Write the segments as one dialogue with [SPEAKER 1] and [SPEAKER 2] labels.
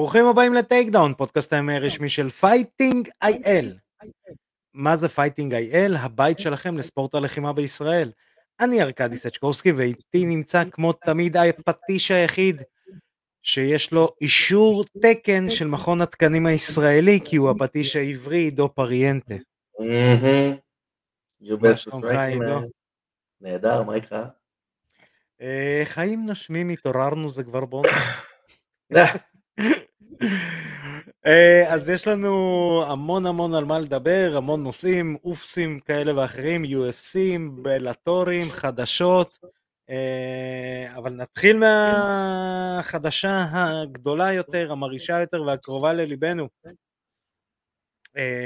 [SPEAKER 1] ברוכים הבאים ל Takedown, פודקאסט ה MMA הרשמי של Fighting IL. מה זה Fighting IL? הבית שלכם לספורט הלחימה בישראל. אני ארקדי סצ'קובסקי ואיתי נמצא כמו תמיד הפטיש היחיד שיש לו אישור תקן של מכון התקנים הישראלי כי הוא הפטיש העברי עידו פריאנטה. מה שלומך עידו?
[SPEAKER 2] נהדר, מה איתך?
[SPEAKER 1] אה, חיים נושמים התעוררנו זה כבר בונוס. אה, אז יש לנו המון המון על מה לדבר, המון נושאים, אופסים כאלה ואחרים, UFCים, בלטורים, חדשות, אה, אבל נתחיל מהחדשה הגדולה יותר, המרעישה יותר והקרובה לליבנו.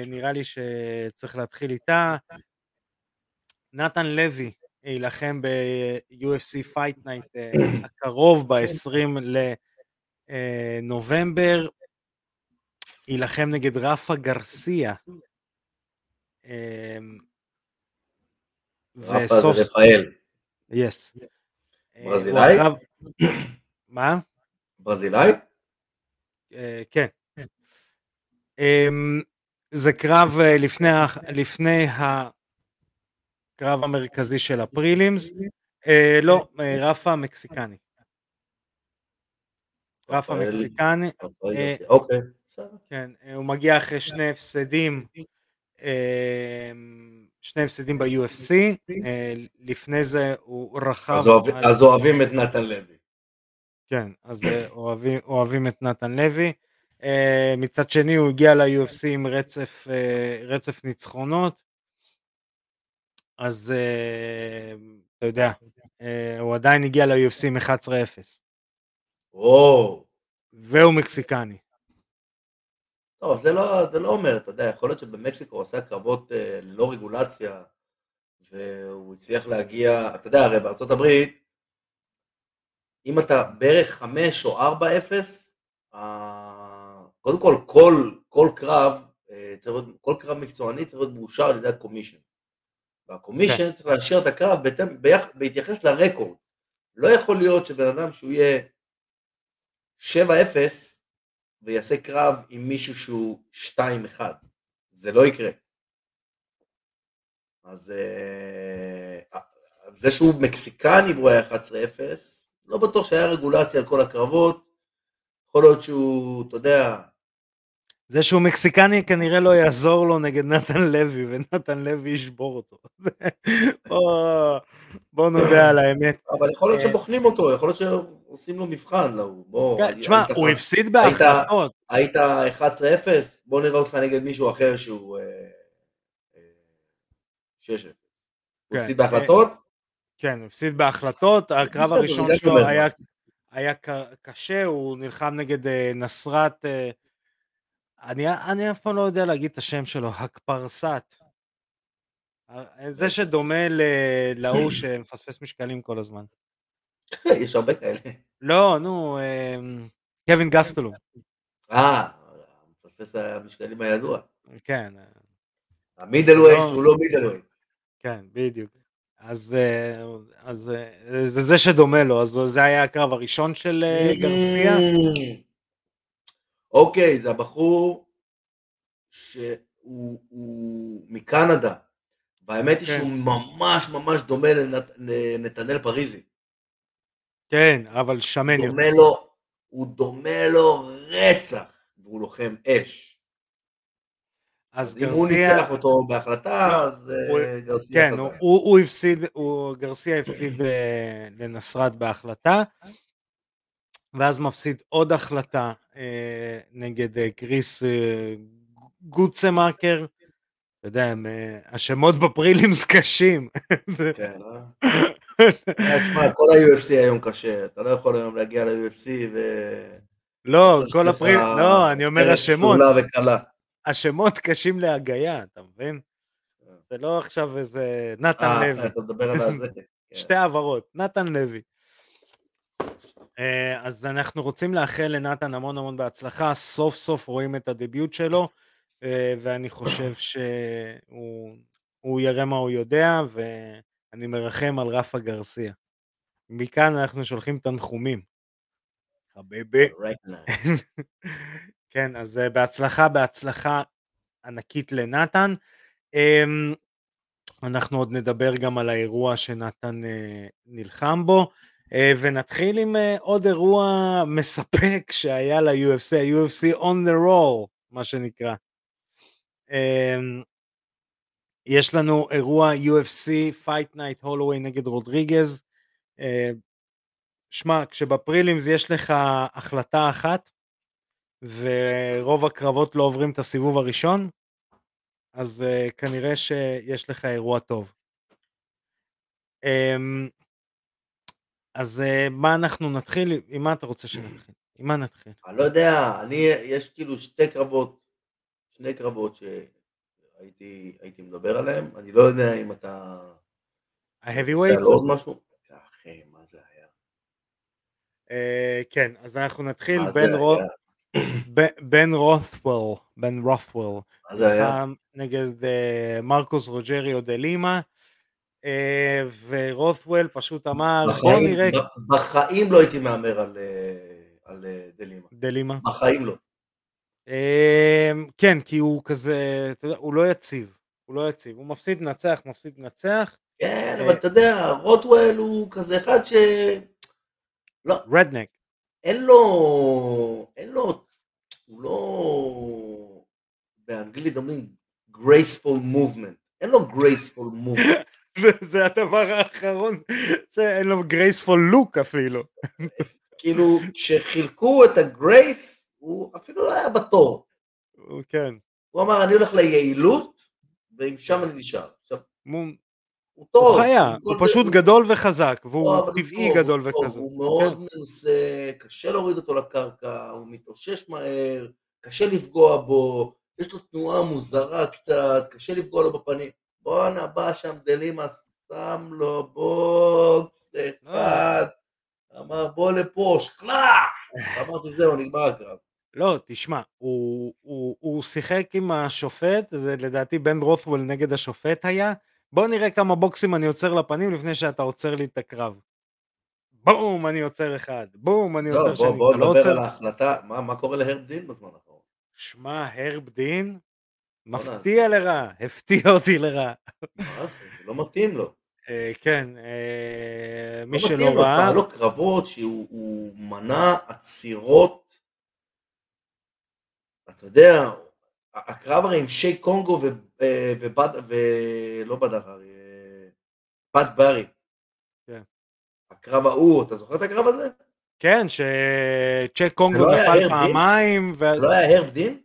[SPEAKER 1] נראה לי שצריך להתחיל איתה. נתן לוי יילחם ב-UFC Fight Night אה, הקרוב ב-20 לנובמבר, יילחם נגד רפה גרסיה.
[SPEAKER 2] אמ, רפה זה רפאל.
[SPEAKER 1] יס.
[SPEAKER 2] אה, ברזילאי?
[SPEAKER 1] מה?
[SPEAKER 2] ברזילאי?
[SPEAKER 1] אה, כן. אמ, זה קרב לפני ה... הקרב המרכזי של הפרילימס. אה, לא, אה, רפה מקסיקני. רפה מקסיקני.
[SPEAKER 2] אה, אוקיי,
[SPEAKER 1] כן, הוא מגיע אחרי שני הפסדים, שני הפסדים ב-UFC, לפני זה הוא רכב...
[SPEAKER 2] אז אוהבים את נתן לוי.
[SPEAKER 1] כן, אז אוהבים את נתן לוי. מצד שני הוא הגיע ל-UFC עם רצף ניצחונות. אז אתה יודע, הוא עדיין הגיע ל-UFC עם 11-0.
[SPEAKER 2] וואו.
[SPEAKER 1] והוא מקסיקני.
[SPEAKER 2] טוב, זה לא, זה לא אומר, אתה יודע, יכול להיות שבמקסיקו הוא עושה קרבות uh, ללא רגולציה, והוא הצליח להגיע, אתה יודע, הרי בארצות הברית, אם אתה בערך 5 או 4-0, uh, קודם כל, כל, כל קרב, צריך להיות, כל קרב מקצועני צריך להיות מאושר על ידי הקומישן. והקומישן כן. צריך לאשר את הקרב בהתייחס לרקורד. לא יכול להיות שבן אדם שהוא יהיה 7-0 ויעשה קרב עם מישהו שהוא 2-1. זה לא יקרה. אז אה, זה שהוא מקסיקני והוא היה 11-0, לא בטוח שהיה רגולציה על כל הקרבות. יכול להיות שהוא, אתה יודע,
[SPEAKER 1] זה שהוא מקסיקני כנראה לא יעזור לו נגד נתן לוי, ונתן לוי ישבור אותו. בוא נודה על האמת.
[SPEAKER 2] אבל יכול להיות אה, שבוחנים אותו, יכול להיות שעושים לו מבחן.
[SPEAKER 1] כן, תשמע, הוא הפסיד בהחלטות.
[SPEAKER 2] היית 11-0, בוא נראה אותך נגד מישהו אחר שהוא 6-0. אה, אה, הוא הפסיד כן, בהחלטות?
[SPEAKER 1] כן, הפסיד בהחלטות, הקרב הראשון שלו היה קשה, הוא נלחם נגד נסרת... אני אף פעם לא יודע להגיד את השם שלו, הקפרסת. זה שדומה להוא שמפספס משקלים כל הזמן.
[SPEAKER 2] יש הרבה כאלה.
[SPEAKER 1] לא, נו, אמ, קווין גסטלו.
[SPEAKER 2] אה, מפספס המשקלים הידוע.
[SPEAKER 1] כן.
[SPEAKER 2] המידל ווייט לא- שהוא לא מידל ווייט.
[SPEAKER 1] כן, בדיוק. אז, אה, אז אה, זה זה שדומה לו, אז זה היה הקרב הראשון של אה, גרסיה.
[SPEAKER 2] אוקיי, זה הבחור שהוא מקנדה, והאמת היא כן. שהוא ממש ממש דומה לנתנאל פריזי.
[SPEAKER 1] כן, אבל שמן
[SPEAKER 2] יותר. לו, הוא דומה לו רצח, והוא לוחם אש. אז, גרסיה... אם הוא ניצח אותו בהחלטה, אז. אה, גרסיה
[SPEAKER 1] כן, הוא, הוא, הוא הפסיד, הוא, גרסיה הפסיד אה, לנסרת בהחלטה. ואז מפסיד עוד החלטה אה, נגד קריס גוצמאקר. אתה יודע, הם, אה, השמות בפרילימס קשים.
[SPEAKER 2] כן, אה? אה? תשמע, כל ה-UFC היום קשה, אתה לא יכול היום להגיע ל-UFC ו...
[SPEAKER 1] לא, כל הפריל... לא, אני אומר השמות. השמות קשים להגייה, אתה מבין? אה. זה לא עכשיו איזה נתן לוי.
[SPEAKER 2] אתה מדבר על זה.
[SPEAKER 1] שתי העברות, נתן לוי. אה, אז אנחנו רוצים לאחל לנתן המון המון בהצלחה, סוף סוף רואים את הדביוט שלו, אה, ואני חושב שהוא יראה מה הוא יודע, ואני מרחם על רפה גרסיה. מכאן אנחנו שולחים תנחומים. חביבי. כן, אז אה, בהצלחה, בהצלחה ענקית לנתן. אמ, אנחנו עוד נדבר גם על האירוע שנתן אה, נלחם בו, אה, ונתחיל עם אה, עוד אירוע מספק שהיה ל-UFC, ה-UFC on the roll, מה שנקרא. אמ, יש לנו אירוע UFC Fight Night הולווי נגד רודריגז. אה, שמע, כשבפרילימס יש לך החלטה אחת, ורוב הקרבות לא עוברים את הסיבוב הראשון, אז uh, כנראה שיש לך אירוע טוב. Um, אז uh, מה אנחנו נתחיל? עם מה אתה רוצה שנתחיל? עם מה נתחיל?
[SPEAKER 2] אני לא יודע, אני, יש כאילו שתי קרבות, שני קרבות שהייתי הייתי מדבר עליהם, אני לא יודע אם אתה... על עוד משהו? אחי, מה זה היה?
[SPEAKER 1] Uh, כן, אז אנחנו נתחיל בן רות'וול, בן רות'וול, נגד אה, מרקוס רוג'ריו דה לימה, אה, ורות'וול פשוט אמר בוא
[SPEAKER 2] בחיים,
[SPEAKER 1] נראה
[SPEAKER 2] ב- בחיים לא הייתי מהמר על, אה, אה.
[SPEAKER 1] דה לימה.
[SPEAKER 2] בחיים לא.
[SPEAKER 1] אה, כן, כי הוא כזה, אתה יודע, הוא לא יציב, הוא לא יציב, הוא מפסיד לנצח, מפסיד לנצח,
[SPEAKER 2] כן,
[SPEAKER 1] אה.
[SPEAKER 2] אבל אתה יודע, רוטוול הוא כזה אחד ש... לא,
[SPEAKER 1] רדנק,
[SPEAKER 2] אין לו... אין לו... הוא לא... באנגלית אומרים graceful movement. אין לו graceful movement.
[SPEAKER 1] זה הדבר האחרון, שאין לו גרייספול לוק אפילו,
[SPEAKER 2] כאילו, כשחילקו את הגרייס, הוא אפילו לא היה בתור.
[SPEAKER 1] הוא כן,
[SPEAKER 2] הוא אמר, אני הולך ליעילות, ועם שם אני נשאר. עכשיו,
[SPEAKER 1] הוא
[SPEAKER 2] הוא טוב.
[SPEAKER 1] הוא חיה, הוא פשוט גדול וחזק,
[SPEAKER 2] הוא-
[SPEAKER 1] והוא טבעי גדול וכזה.
[SPEAKER 2] הוא מאוד
[SPEAKER 1] כן.
[SPEAKER 2] מנוסה, קשה להוריד אותו לקרקע, הוא מתאושש מהר, קשה לפגוע בו, יש לו תנועה מוזרה קצת, קשה לפגוע לו בפנים. בואנה, בא שם דלימה, שם לו בוקס אחד, אמר בוא לפה, שקלח! אמרתי זהו, נגמר הקרב.
[SPEAKER 1] לא, תשמע, הוא, הוא, הוא שיחק עם השופט, זה לדעתי בן רות'וול נגד השופט היה, בוא נראה כמה בוקסים אני עוצר לפנים לפני שאתה עוצר לי את הקרב. בום, אני עוצר אחד, בום, אני
[SPEAKER 2] לא,
[SPEAKER 1] עוצר
[SPEAKER 2] בוא
[SPEAKER 1] שני,
[SPEAKER 2] בוא
[SPEAKER 1] אתה לא
[SPEAKER 2] נדבר
[SPEAKER 1] עוצר...
[SPEAKER 2] על ההחלטה, מה מה קורה להרב דין בזמן האחרון?
[SPEAKER 1] שמע, הרב דין. מפתיע לרע, הפתיע אותי לרע.
[SPEAKER 2] מה זה, לא מתאים לו.
[SPEAKER 1] אה, כן, אה, מי
[SPEAKER 2] לא
[SPEAKER 1] שלא
[SPEAKER 2] מתאים
[SPEAKER 1] ראה,
[SPEAKER 2] היה לו קרבות שהוא הוא מנע עצירות, אתה יודע, הקרב הרי עם שי קונגו אה, ובד, ולא בדהרי, אה, בד ברי.
[SPEAKER 1] כן.
[SPEAKER 2] הקרב ההוא, אתה זוכר את הקרב הזה?
[SPEAKER 1] כן, שצ'ק קונגו
[SPEAKER 2] זה
[SPEAKER 1] נפל? פעמיים, ו...
[SPEAKER 2] לא היה הרב דין?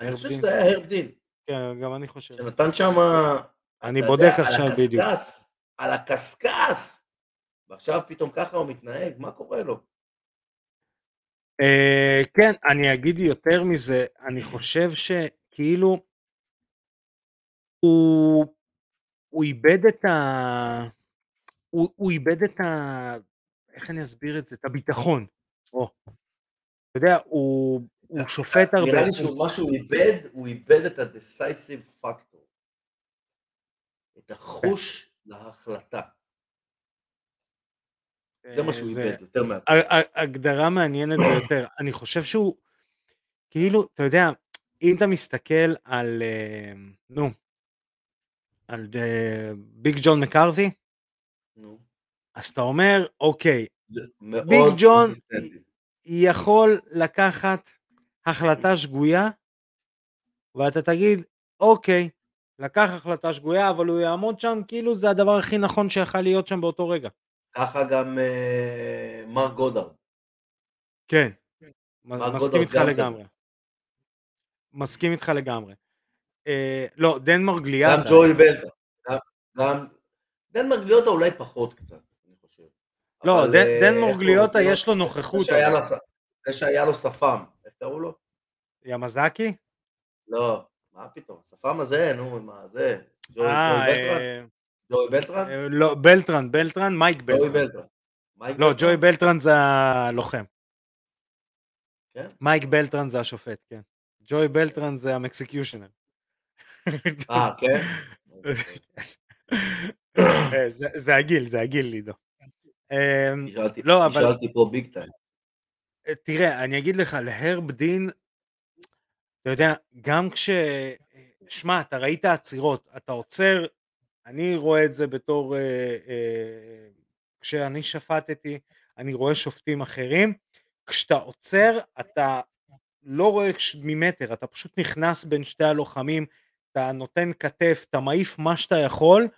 [SPEAKER 2] אני חושב. שזה היה הרב דין,
[SPEAKER 1] כן, גם אני חושב.
[SPEAKER 2] שנתן שם,
[SPEAKER 1] אני
[SPEAKER 2] אתה
[SPEAKER 1] בודק עכשיו
[SPEAKER 2] על
[SPEAKER 1] בדיוק.
[SPEAKER 2] על הקשקש, ועכשיו פתאום ככה הוא מתנהג, מה קורה לו?
[SPEAKER 1] אה, כן, אני אגיד יותר מזה, אני חושב שכאילו הוא, הוא איבד את ה... הוא, הוא איבד את ה... איך אני אסביר את זה? את הביטחון. או. אתה יודע, הוא, הוא שופט הרבה.
[SPEAKER 2] נראה לי שמה שהוא איבד, הוא איבד את ה-decisive factor. את החוש להחלטה. זה מה שהוא
[SPEAKER 1] אה,
[SPEAKER 2] איבד, יותר מה...
[SPEAKER 1] הגדרה מעניינת ביותר. אני חושב שהוא, כאילו, אתה יודע, אם אתה מסתכל על, אה, נו, על אה, ביג ג'ון מקארתי, אז אתה אומר, אוקיי, ביג ג'ון. יכול לקחת החלטה שגויה, ואתה תגיד, אוקיי, לקח החלטה שגויה, אבל הוא יעמוד שם כאילו זה הדבר הכי נכון שיכל להיות שם באותו רגע.
[SPEAKER 2] ככה גם אה, מר גודארד.
[SPEAKER 1] כן,
[SPEAKER 2] מר
[SPEAKER 1] מסכים איתך
[SPEAKER 2] גם
[SPEAKER 1] לגמרי. מסכים איתך לגמרי. אה, לא, דן מרגליאטה.
[SPEAKER 2] גם ג'וי בלטה. גם-. דן מרגליוטה אולי פחות קצת, אני חושב.
[SPEAKER 1] לא, דן,
[SPEAKER 2] אה, קוראים לו?
[SPEAKER 1] יש לו נוכחות.
[SPEAKER 2] זה שהיה. לו- זה שהיה לו שפם, איך קראו לו?
[SPEAKER 1] ימסאקי?
[SPEAKER 2] לא, מה פתאום, השפם הזה, נו, מה זה? ג'וי
[SPEAKER 1] אה,
[SPEAKER 2] ג'וי בלטרן?
[SPEAKER 1] אה,
[SPEAKER 2] ג'וי בלטרן?
[SPEAKER 1] אה, לא, בלטרן, בלטרן, מייק
[SPEAKER 2] ג'וי
[SPEAKER 1] בלטרן.
[SPEAKER 2] בלטרן. מייק
[SPEAKER 1] לא,
[SPEAKER 2] בלטרן?
[SPEAKER 1] ג'וי בלטרן זה הלוחם.
[SPEAKER 2] כן?
[SPEAKER 1] מייק בלטרן זה השופט, כן. ג'וי בלטרן זה המקסקיושנר.
[SPEAKER 2] אה, כן?
[SPEAKER 1] אה, זה- הגיל, זה הגיל לידו. אמ, לא, אבל
[SPEAKER 2] תשאלתי פה ביג טיים.
[SPEAKER 1] תראה, אני אגיד לך, להרב דין, אתה יודע, גם כש... שמע, אתה ראית עצירות, אתה עוצר, אני רואה את זה בתור... אה, אה, כשאני שפטתי, אני רואה שופטים אחרים, כשאתה עוצר, אתה לא רואה ממטר, אתה פשוט נכנס בין שתי הלוחמים, אתה נותן כתף, אתה מעיף מה שאתה יכול,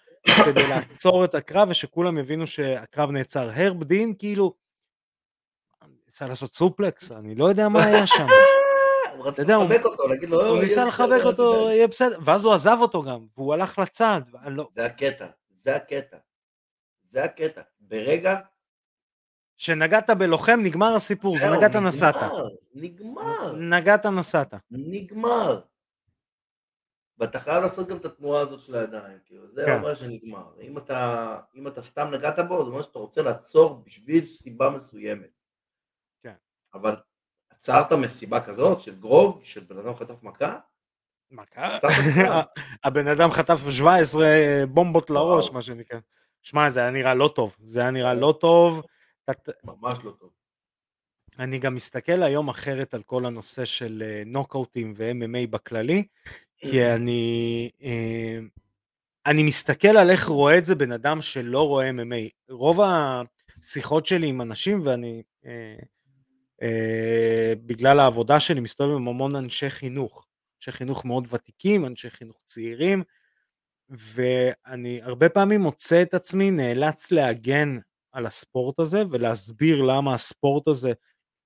[SPEAKER 1] כדי לעצור את הקרב ושכולם יבינו שהקרב נעצר. הרב דין כאילו ניסה לעשות סופלקס, אני לא יודע מה היה שם.
[SPEAKER 2] הוא רצה לחבק אותו, להגיד לו,
[SPEAKER 1] הוא ניסה לחבק אותו, יהיה בסדר, ואז הוא עזב אותו גם, והוא הלך לצד. לא-
[SPEAKER 2] זה הקטע, זה הקטע. זה הקטע. ברגע...
[SPEAKER 1] שנגעת בלוחם, נגמר הסיפור, זה נגעת נסעת.
[SPEAKER 2] נגמר.
[SPEAKER 1] נגעת נסעת.
[SPEAKER 2] נגמר. ואתה חייב לעשות גם את התנועה הזאת של הידיים, כאילו, זה כן. אומר שנגמר. אם אתה, אם אתה סתם נגעת בו, זה אומר שאתה רוצה לעצור בשביל סיבה מסוימת.
[SPEAKER 1] כן.
[SPEAKER 2] אבל עצרת מסיבה כזאת, של גרוג, של בן אדם חטף מכה?
[SPEAKER 1] מכה? הבן אדם חטף 17 בומבות לראש, מה שנקרא. שמע, זה היה נראה לא טוב. זה היה נראה לא טוב.
[SPEAKER 2] ממש לא טוב.
[SPEAKER 1] אני גם מסתכל היום אחרת על כל הנושא של נוקאוטים ו-MMA בכללי. כי אני, אה, אני מסתכל על איך רואה את זה בן אדם שלא רואה MMA. רוב השיחות שלי עם אנשים, ואני, אה, אה, בגלל העבודה שלי, מסתובב עם המון אנשי חינוך. אנשי חינוך מאוד ותיקים, אנשי חינוך צעירים, ואני הרבה פעמים מוצא את עצמי נאלץ להגן על הספורט הזה ולהסביר למה הספורט הזה,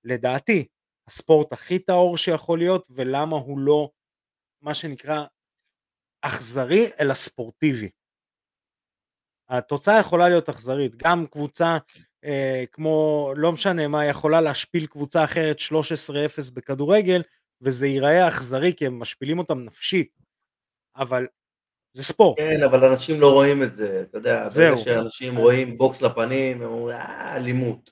[SPEAKER 1] לדעתי, הספורט הכי טהור שיכול להיות, ולמה הוא לא מה שנקרא אכזרי אלא ספורטיבי. התוצאה יכולה להיות אכזרית, גם קבוצה אה, כמו לא משנה מה יכולה להשפיל קבוצה אחרת 13-0 בכדורגל וזה ייראה אכזרי כי הם משפילים אותם נפשית, אבל זה ספורט.
[SPEAKER 2] כן, אבל אנשים לא רואים את זה, אתה יודע, ברגע שאנשים רואים בוקס לפנים, הם אומרים, אה, אלימות.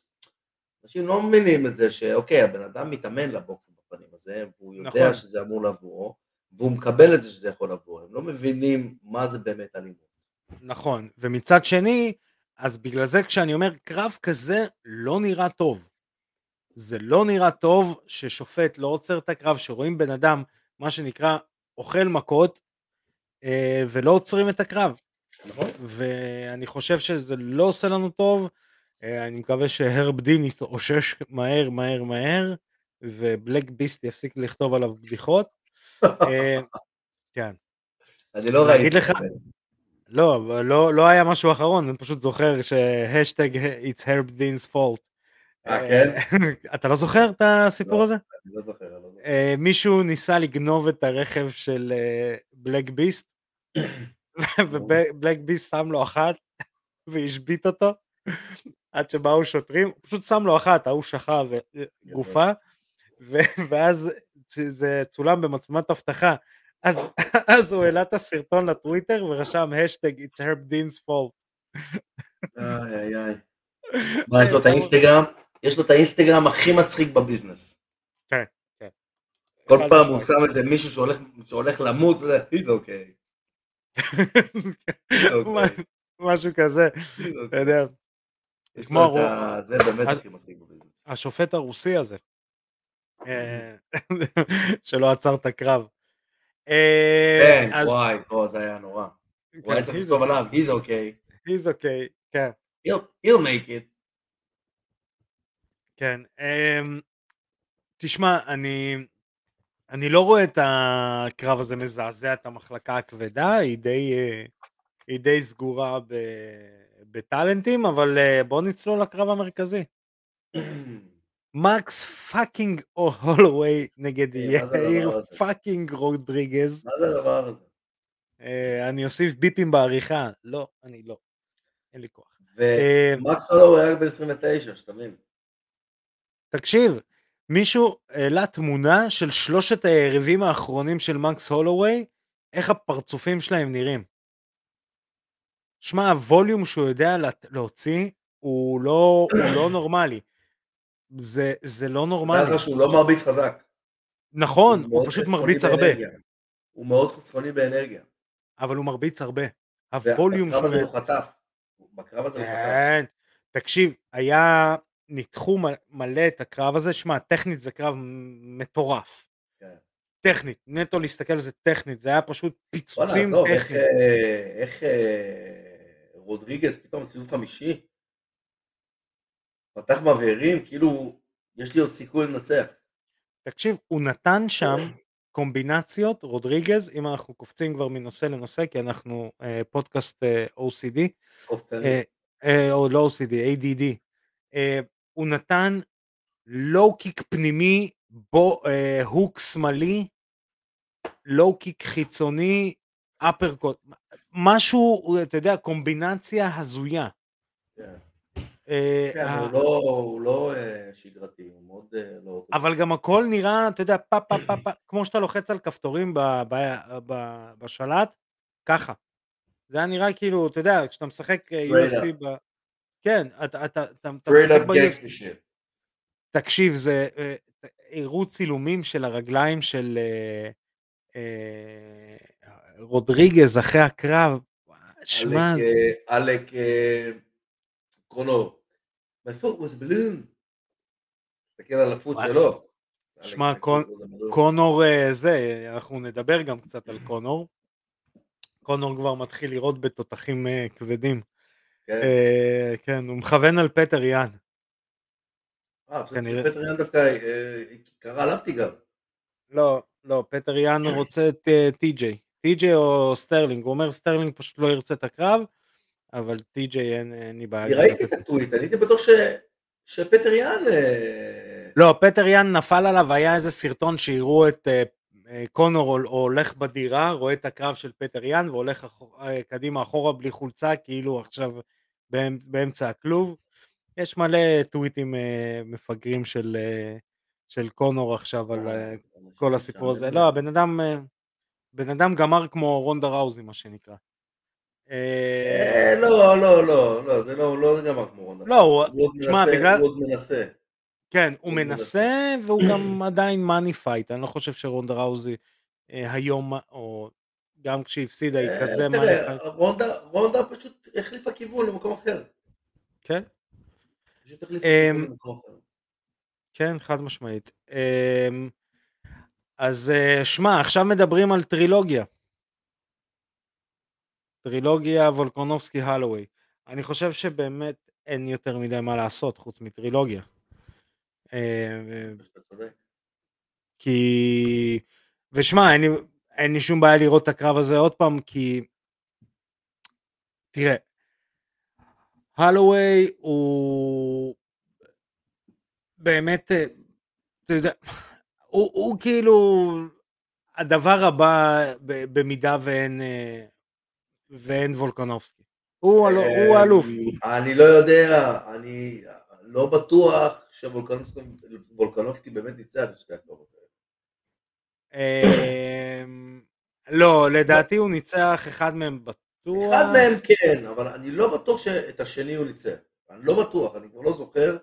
[SPEAKER 2] אנשים לא מבינים את זה שאוקיי, הבן אדם מתאמן לבוקס בפנים הזה, והוא יודע נכון. שזה אמור לבוא, והוא מקבל את זה שזה יכול לבוא, הם לא מבינים מה זה באמת אלימות.
[SPEAKER 1] נכון, ומצד שני, אז בגלל זה כשאני אומר קרב כזה לא נראה טוב. זה לא נראה טוב ששופט לא עוצר את הקרב, שרואים בן אדם, מה שנקרא, אוכל מכות, אה, ולא עוצרים את הקרב.
[SPEAKER 2] נכון.
[SPEAKER 1] ואני חושב שזה לא עושה לנו טוב, אה, אני מקווה שהרב דין יתאושש מהר מהר מהר, ובלק ביסט יפסיק לכתוב עליו בדיחות. אה, כן.
[SPEAKER 2] אני לא ראיתי. לך,
[SPEAKER 1] לא, לא, לא היה משהו אחרון, אני פשוט זוכר שהשטג it's herb dean's fault.
[SPEAKER 2] אה, כן?
[SPEAKER 1] אתה לא זוכר את הסיפור
[SPEAKER 2] לא,
[SPEAKER 1] הזה?
[SPEAKER 2] אני לא זוכר, לא זוכר.
[SPEAKER 1] אה, מישהו ניסה לגנוב את הרכב של בלק ביסט, ובלק ביסט שם לו אחת והשבית אותו, עד שבאו שוטרים, פשוט שם לו אחת, ההוא שכב גופה, ואז זה צולם במצלמת אבטחה, אז, אז הוא העלה את הסרטון לטוויטר ורשם השטג it's herb dean's fault.
[SPEAKER 2] איי איי איי. מה, יש לו את האינסטגרם? יש לו את האינסטגרם הכי מצחיק בביזנס.
[SPEAKER 1] כן, כן.
[SPEAKER 2] כל פעם הוא שם איזה מישהו שהולך, שהולך למות, he's okay.
[SPEAKER 1] משהו כזה, אתה יודע.
[SPEAKER 2] זה באמת הכי מצחיק בביזנס.
[SPEAKER 1] השופט הרוסי הזה. אה, שלא עצר את הקרב.
[SPEAKER 2] אה, כן, וואי, פה זה היה נורא. הוא היה צריך לכתוב עליו, he's okay.
[SPEAKER 1] he's okay, כן.
[SPEAKER 2] he'll make it.
[SPEAKER 1] כן. אמ, תשמע, אני... אני לא רואה את הקרב הזה מזעזע את המחלקה הכבדה, היא די, אה, היא די סגורה בטאלנטים, אבל בואו נצלול לקרב המרכזי. מקס fucking הולווי נגד יאיר fucking רודריגז.
[SPEAKER 2] מה זה הדבר הזה?
[SPEAKER 1] אה, אני אוסיף ביפים בעריכה. לא, אני לא. אין לי כוח.
[SPEAKER 2] ומקס הולווי היה בן 29, שתבין.
[SPEAKER 1] תקשיב, מישהו העלה תמונה של שלושת היריבים האחרונים של מקס הולווי, איך הפרצופים שלהם נראים. שמע, הווליום שהוא יודע להוציא הוא לא, הוא לא נורמלי. זה, זה לא נורמלי.
[SPEAKER 2] זה שהוא לא מרביץ חזק.
[SPEAKER 1] נכון, הוא, הוא פשוט מרביץ הרבה.
[SPEAKER 2] הוא מאוד חסכוני באנרגיה.
[SPEAKER 1] אבל הוא מרביץ הרבה. הווליום
[SPEAKER 2] שלו... בקרב הזה הוא חטף. בקרב הזה הוא חטף.
[SPEAKER 1] תקשיב, היה ניתחו מלא את הקרב הזה, שמע, טכנית זה קרב מטורף.
[SPEAKER 2] כן.
[SPEAKER 1] טכנית, נטו להסתכל על זה טכנית, זה היה פשוט פיצוצים
[SPEAKER 2] טכניים. איך,
[SPEAKER 1] טכניים.
[SPEAKER 2] אה, איך אה, רודריגז פתאום סיבוב חמישי, פתח מבערים, כאילו, יש לי עוד סיכוי לנצח.
[SPEAKER 1] תקשיב, הוא נתן שם קומבינציות, רודריגז, אם אנחנו קופצים כבר מנושא לנושא, כי אנחנו אה, פודקאסט אה, OCD. אה, אה, או לא OCD, ADD, אה, הוא נתן לואו קיק פנימי, בו, אה, הוק שמאלי, לואו קיק חיצוני, אפרקוט, משהו, אתה יודע, קומבינציה הזויה.
[SPEAKER 2] כן.
[SPEAKER 1] אה,
[SPEAKER 2] כן,
[SPEAKER 1] ה-
[SPEAKER 2] הוא לא, לא אה, שגרתי, הוא מאוד אה, לא...
[SPEAKER 1] אבל גם הכל נראה, אתה יודע, פה פה פה פה, כמו שאתה לוחץ על כפתורים בשלט, ככה. זה היה נראה כאילו, אתה יודע, כשאתה משחק אה, UFC. ב... כן, אתה, משחק ב-UFC. תקשיב, זה, אה, הראו צילומים של הרגליים של אה, אה, רודריגז אחרי הקרב, שמע, זה-
[SPEAKER 2] אה, עלק קונור. My foot was balloon. תסתכל על הפוט. שלו.
[SPEAKER 1] שמע. קונור אה, זה, אנחנו נדבר גם קצת על קונור. קונור כבר מתחיל לירות בתותחים אה, כבדים.
[SPEAKER 2] כן.
[SPEAKER 1] אה, כן, הוא מכוון על פטר יאן.
[SPEAKER 2] אה. שפטר יאן דווקא קרא עליו תיגר.
[SPEAKER 1] לא, לא, פטר יאן רוצה את טי.ג'יי. טי.ג'יי או סטרלינג, הוא אומר סטרלינג פשוט לא ירצה את הקרב, אבל טי.ג'יי אין, לי בעיה.
[SPEAKER 2] ראיתי את הטוויט, אני הייתי בטוח שפטר יאן... אה,
[SPEAKER 1] לא, פטר יאן נפל עליו, היה איזה סרטון שיראו את אה, אה, קונור הול- הולך בדירה, רואה את הקרב של פטר יאן והולך קדימה אחורה בלי חולצה, כאילו עכשיו באמצ- באמצע הכלוב. יש מלא טוויטים מפגרים של, של קונור עכשיו על
[SPEAKER 2] אנשים
[SPEAKER 1] כל הסיפור הזה. לא. הבן אדם, בן אדם גמר כמו רונדה ראוזי, מה שנקרא. אה,
[SPEAKER 2] לא, לא, לא, לא, זה לא, לא גמר כמו.
[SPEAKER 1] לא, הוא- תשמע, בגלל-
[SPEAKER 2] הוא עוד מנסה.
[SPEAKER 1] כן, הוא מנסה, והוא גם עדיין money fight, אני לא חושב שרונדה ראוזי אה, היום, או גם כשהיא הפסידה, היא
[SPEAKER 2] אה,
[SPEAKER 1] כזה
[SPEAKER 2] money
[SPEAKER 1] fight.
[SPEAKER 2] רונדה, פשוט החליפה כיוון למקום אחר.
[SPEAKER 1] כן,
[SPEAKER 2] פשוט החליפה
[SPEAKER 1] אמ,
[SPEAKER 2] כיוון למקום אחר.
[SPEAKER 1] כן, חד משמעית. אמ, אז שמע, עכשיו מדברים על טרילוגיה. טרילוגיה וולקונובסקי הולווי. אני חושב שבאמת אין יותר מדי מה לעשות חוץ מטרילוגיה. אה. כי... ושמע, אין לי, אין לי שום בעיה לראות את הקרב הזה עוד פעם, כי... תראה, הלואווי הוא באמת, אה, אתה יודע, הוא, הוא כאילו הדבר הבא במידה ואין, אה, ואין וולקנובסקי. הוא, אלו- הוא האלוף.
[SPEAKER 2] אמ, אני לא יודע, אני לא בטוח שוולקנובסקי באמת ניצח את שתי הקרבות האלה.
[SPEAKER 1] אמ, לא, לדעתי הוא ניצח אחד מהם בטוח.
[SPEAKER 2] אחד מהם כן, אבל אני לא בטוח שאת השני הוא ניצח. אני לא בטוח, אני כבר לא זוכר,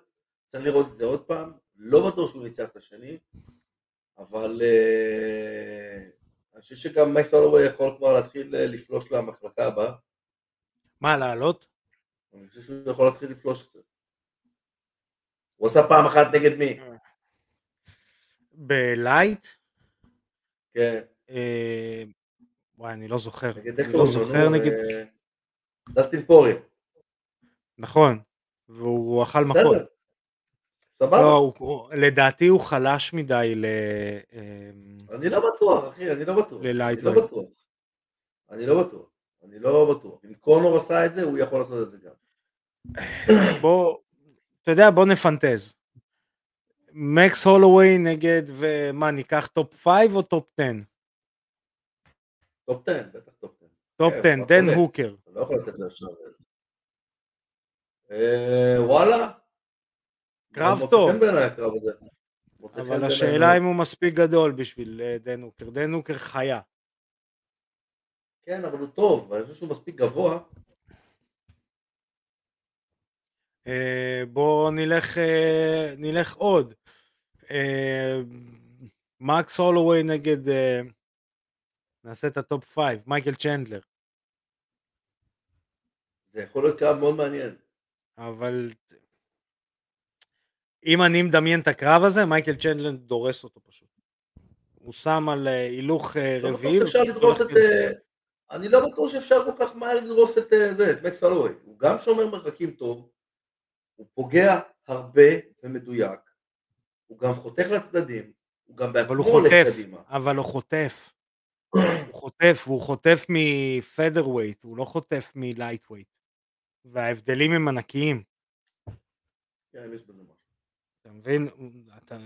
[SPEAKER 2] צריך לראות את זה עוד פעם. לא בטוח שהוא ניצח את השני, אבל אה, אני חושב שגם מקס הולווי יכול כבר להתחיל אה, לפלוש למחלקה הבאה.
[SPEAKER 1] מה, לעלות?
[SPEAKER 2] אני חושב שהוא יכול להתחיל לפלוש קצת. הוא עשה פעם אחת נגד מי?
[SPEAKER 1] בלייט?
[SPEAKER 2] כן,
[SPEAKER 1] אה, וואי, אני לא זוכר. אני לא? זוכר נגד...
[SPEAKER 2] אה, דסטין פורי.
[SPEAKER 1] נכון. והוא אכל מכות.
[SPEAKER 2] סבבה.
[SPEAKER 1] לא, הוא- לדעתי הוא חלש מדי ל... אמ,
[SPEAKER 2] אני לא בטוח, אחי, אני לא בטוח. אני
[SPEAKER 1] ל lightweight.
[SPEAKER 2] לא בטוח. אני לא בטוח. אני לא בטוח. אם קונור עשה את זה, הוא יכול לעשות את זה גם.
[SPEAKER 1] בוא, אתה יודע, בוא נפנטז. מקס הולווי נגד, ומה, ניקח top 5 או top 10?
[SPEAKER 2] טופ 10, בטח top 10.
[SPEAKER 1] top
[SPEAKER 2] כן,
[SPEAKER 1] 10,
[SPEAKER 2] מה
[SPEAKER 1] דן? הוקר.
[SPEAKER 2] אתה לא יכול לתת ישר. אה, וואלה.
[SPEAKER 1] קרב טוב. אבל השאלה. אם הוא מספיק גדול בשביל אה. דן הוקר חיה.
[SPEAKER 2] כן, אבל הוא טוב, ואני חושב שהוא מספיק גבוה.
[SPEAKER 1] אה, בוא נלך, אה, נלך עוד. מקס הולווי נגד, נעשה את ה top 5, מייקל צ'נדלר.
[SPEAKER 2] זה יכול להיות קרב מאוד מעניין.
[SPEAKER 1] אבל אם אני מדמיין את הקרב הזה, מייקל צ'נדלר דורס אותו פשוט. הוא שם על אה, הילוך אה,
[SPEAKER 2] לא
[SPEAKER 1] רביעי.
[SPEAKER 2] את... אה, אני לא בטוח שאפשר כל כך מהר לדרוס את זה, את מקס הלואי. הוא גם שומר מרחקים טוב, הוא פוגע הרבה ומדויק, הוא גם חותך לצדדים, הוא גם
[SPEAKER 1] הוא
[SPEAKER 2] בעצמו הולך קדימה.
[SPEAKER 1] אבל הוא חוטף. הוא חוטף, והוא חוטף מ featherweight, הוא לא חוטף מ lightweight. וההבדלים הם ענקיים,
[SPEAKER 2] כן, יש בזה.
[SPEAKER 1] אתה מבין? אתה...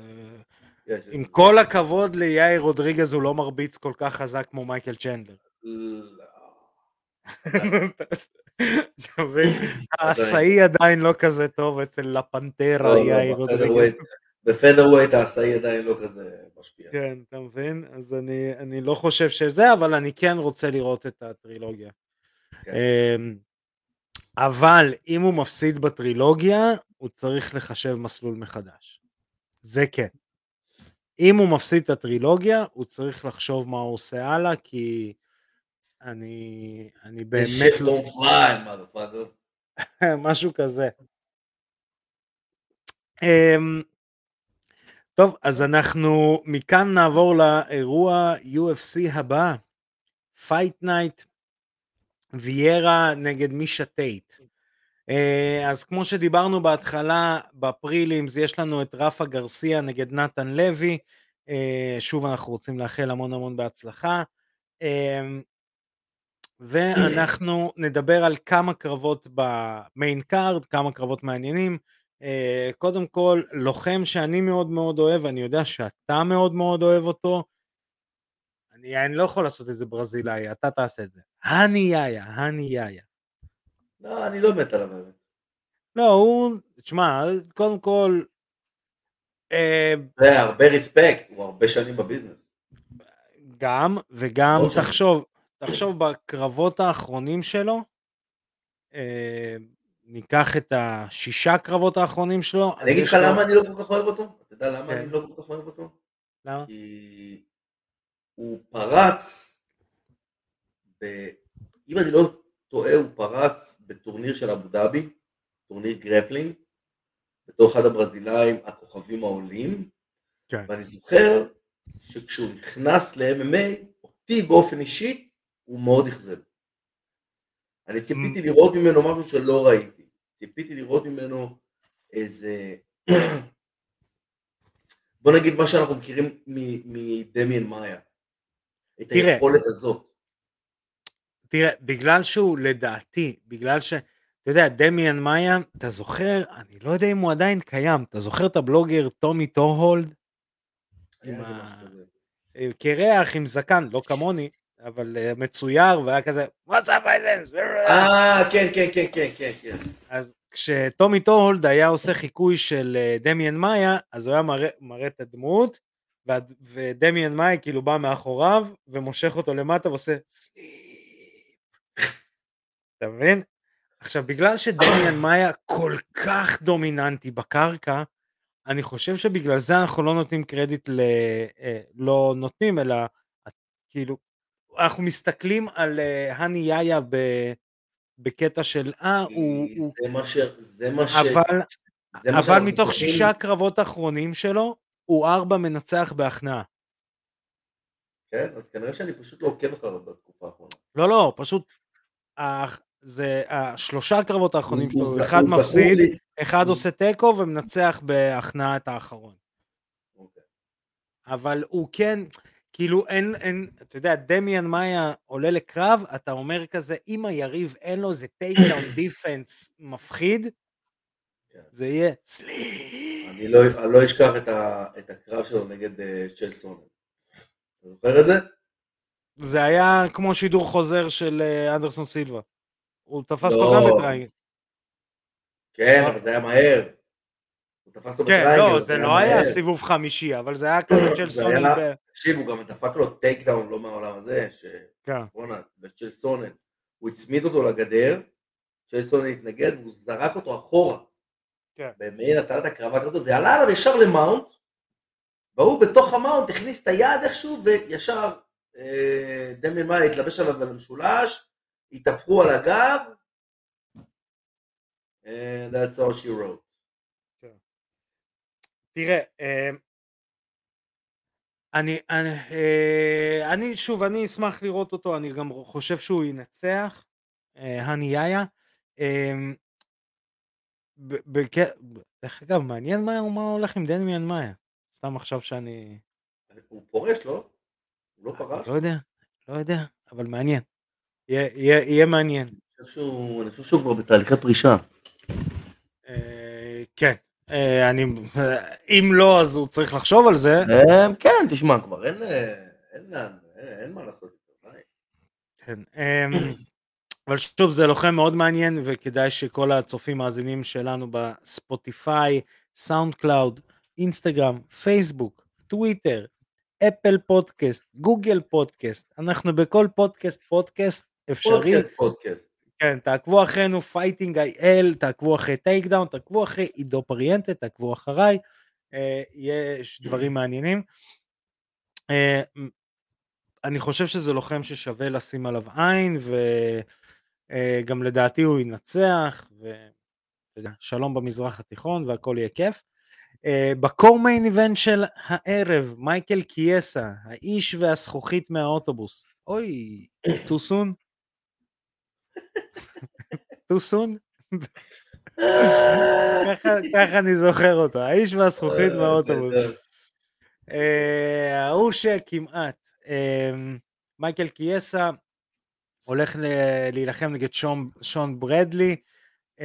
[SPEAKER 1] עם כל הכבוד ליאיר רודריגז הוא לא מרביץ כל כך חזק כמו מייקל צ'נדלר.
[SPEAKER 2] לא.
[SPEAKER 1] אתה מבין? העשאי עדיין לא כזה טוב אצל אל פנטרה
[SPEAKER 2] לא,
[SPEAKER 1] יאיר
[SPEAKER 2] לא,
[SPEAKER 1] רודריגז.
[SPEAKER 2] ב featherweight- ב featherweight העשאי עדיין לא כזה משפיע.
[SPEAKER 1] כן, אתה מבין? אז אני, אני לא חושב שזה, אבל אני כן רוצה לראות את הטרילוגיה.
[SPEAKER 2] כן.
[SPEAKER 1] אמ, אבל אם הוא מפסיד בטרילוגיה, הוא צריך לחשב מסלול מחדש. זה כן. אם הוא מפסיד את הטרילוגיה, הוא צריך לחשוב מה הוא עושה הלאה, כי אני, אני באמת לא...
[SPEAKER 2] don't fly, motherfucker.
[SPEAKER 1] משהו כזה. אמ, טוב, אז אנחנו מכאן נעבור לאירוע UFC הבא, Fight Night, ויירה נגד מישה טייט. אה, אז כמו שדיברנו בהתחלה, ב prelims יש לנו את רפה גרסיה נגד נתן לוי, אה, שוב אנחנו רוצים לאחל המון המון בהצלחה. אמ, ואנחנו נדבר על כמה קרבות ב main card, כמה קרבות מעניינים. קודם כל, לוחם שאני מאוד מאוד אוהב, ואני יודע שאתה מאוד מאוד אוהב אותו, אני, אני לא יכול לעשות את זה ברזילאי, אתה תעשה את זה. הני יאיה, הני יאיה.
[SPEAKER 2] לא, אני לא מת עליו.
[SPEAKER 1] לא, הוא, תשמע, קודם כל, אה,
[SPEAKER 2] זה הרבה ריספקט, הוא הרבה שנים בביזנס.
[SPEAKER 1] גם, וגם. תחשוב, תחשוב בקרבות האחרונים שלו, אה, ניקח את השישה קרבות האחרונים שלו,
[SPEAKER 2] אני אגיד לך למה אני לא כל כך אוהב אותו? אתה יודע למה
[SPEAKER 1] כן.
[SPEAKER 2] אני לא כל כך אוהב אותו?
[SPEAKER 1] למה?
[SPEAKER 2] כי הוא פרץ, ב... אם אני לא טועה, הוא פרץ בטורניר של אבו דאבי, טורניר grappling, בתור אחד הברזילאים הכוכבים העולים,
[SPEAKER 1] כן.
[SPEAKER 2] ואני זוכר שכשהוא נכנס ל-MMA, אותי באופן אישי, הוא מאוד אכזב. אני ציפיתי לראות ממנו משהו שלא ראיתי. ציפיתי לראות ממנו איזה... בוא נגיד מה שאנחנו מכירים מ- מדמיאן מאיה. את. היכולת הזאת.
[SPEAKER 1] תראה, בגלל שהוא לדעתי, בגלל ש... אתה יודע, דמיאן מאיה, אתה זוכר, אני לא יודע אם הוא עדיין קיים, אתה זוכר את הבלוגר טומי טוהולד? עם ה- קרח עם זקן, לא כמוני, אבל אה, מצויר, והיה כזה, what's up this?
[SPEAKER 2] אה, כן, כן, כן, כן, כן, כן.
[SPEAKER 1] אז כשטומי טוהולד היה עושה חיקוי של אה, דמיאן מאיה, אז הוא היה מראה, מראה את הדמות, ודמיאן מאיה כאילו בא מאחוריו, ומושך אותו למטה ועושה sleep. אתה מבין? עכשיו, בגלל שדמיאן מאיה כל כך דומיננטי בקרקע, אני חושב שבגלל זה אנחנו לא נותנים קרדיט ל... אה, לא נותנים, אלא אה, כאילו, אנחנו מסתכלים על אה, האני יאיה ב... בקטע של אה, הוא...
[SPEAKER 2] כי
[SPEAKER 1] הוא...
[SPEAKER 2] זה מה ש... זה מה ש...
[SPEAKER 1] אבל,
[SPEAKER 2] זה מה
[SPEAKER 1] אבל מתוך
[SPEAKER 2] צריכים-
[SPEAKER 1] שישה קרבות אחרונים שלו, הוא ארבע מנצח בהכנעה.
[SPEAKER 2] כן, אז כנראה שאני פשוט לא עוקב אחריו בתקופה האחרונה.
[SPEAKER 1] לא, לא, פשוט... זה השלושה קרבות האחרונים
[SPEAKER 2] הוא-
[SPEAKER 1] שלו, אחד מפסיד, אחד עושה תיקו ומנצח בהכנעה את האחרון.
[SPEAKER 2] אוקיי.
[SPEAKER 1] אבל הוא כן, כאילו אין, אין, אתה יודע, דמיאן מאיה עולה לקרב, אתה אומר כזה, אם היריב אין לו איזה takedown defense מפחיד,
[SPEAKER 2] כן.
[SPEAKER 1] זה יהיה sleep.
[SPEAKER 2] אני לא, אני לא אשכח את הקרב שלו נגד אה, צ'ל סונן. אתה זוכר את זה?
[SPEAKER 1] זה היה כמו שידור חוזר של אה, אנדרסון סילבה. הוא תפס אותו
[SPEAKER 2] לא.
[SPEAKER 1] גם ב triangle.
[SPEAKER 2] כן, אבל זה היה מהר. הוא תפס אותו
[SPEAKER 1] כן, לא, זה לא היה. סיבוב חמישי, אבל זה היה כזה
[SPEAKER 2] זה
[SPEAKER 1] סונן.
[SPEAKER 2] תקשיב, הוא גם דפק לו takedown לא מהעולם הזה, ש...
[SPEAKER 1] כן.
[SPEAKER 2] בואנה, וצ'ל סונן. הוא הצמיד אותו לגדר, צ'ל סונן התנגד, והוא זרק אותו אחורה.
[SPEAKER 1] כן.
[SPEAKER 2] במעין נתן את הקרבה כזאת, ועלה עליו ישר ל mount, והוא בתוך ה mount הכניס את היד איכשהו, וישר אה, דמיין מאי התלבש עליו על המשולש, התהפכו על הגב, and that's all she wrote.
[SPEAKER 1] כן. תראה, אה, אני, אני, אה, אני, שוב, אני אשמח לראות אותו, אני גם חושב שהוא ינצח, אה, הני יאיה. אה, דרך אגב, מעניין מה, מה הולך עם דמיאן מאיה. סתם עכשיו שאני...
[SPEAKER 2] הוא פורש, לא? הוא לא
[SPEAKER 1] פרש?
[SPEAKER 2] לא
[SPEAKER 1] יודע, לא יודע, אבל מעניין. יהיה, מעניין.
[SPEAKER 2] אני חושב שהוא, כבר בתהליכי פרישה.
[SPEAKER 1] אה, כן, אה, אני, אם לא אז הוא צריך לחשוב על זה.
[SPEAKER 2] אה, כן, תשמע כבר, אין, אין, אין, אין מה לעשות.
[SPEAKER 1] כן, אבל שוב זה לוחם מאוד מעניין וכדאי שכל הצופים מאזינים שלנו בספוטיפיי, סאונד קלאוד, אינסטגרם, פייסבוק, טוויטר, אפל פודקאסט, גוגל פודקאסט, אנחנו בכל פודקאסט פודקאסט אפשרי.
[SPEAKER 2] פודקאסט פודקאסט.
[SPEAKER 1] כן, תעקבו אחרינו Fighting IL, תעקבו אחרי טייק דאון, תעקבו אחרי עידו פריאנטה, תעקבו אחריי, אה, יש דברים מעניינים. אה, אני חושב שזה לוחם ששווה לשים עליו עין, וגם אה, לדעתי הוא ינצח, ושלום במזרח התיכון והכל יהיה כיף. בקור מיין איבנט של הערב, מייקל קיאסה, האיש והזכוכית מהאוטובוס. אוי, too soon? Too soon? ככה אני זוכר אותו, האיש והזכוכית אה, מהאוטובוס. אה, ההוא שכמעט, מייקל קיאסה הולך להילחם נגד שון ברדלי, אתה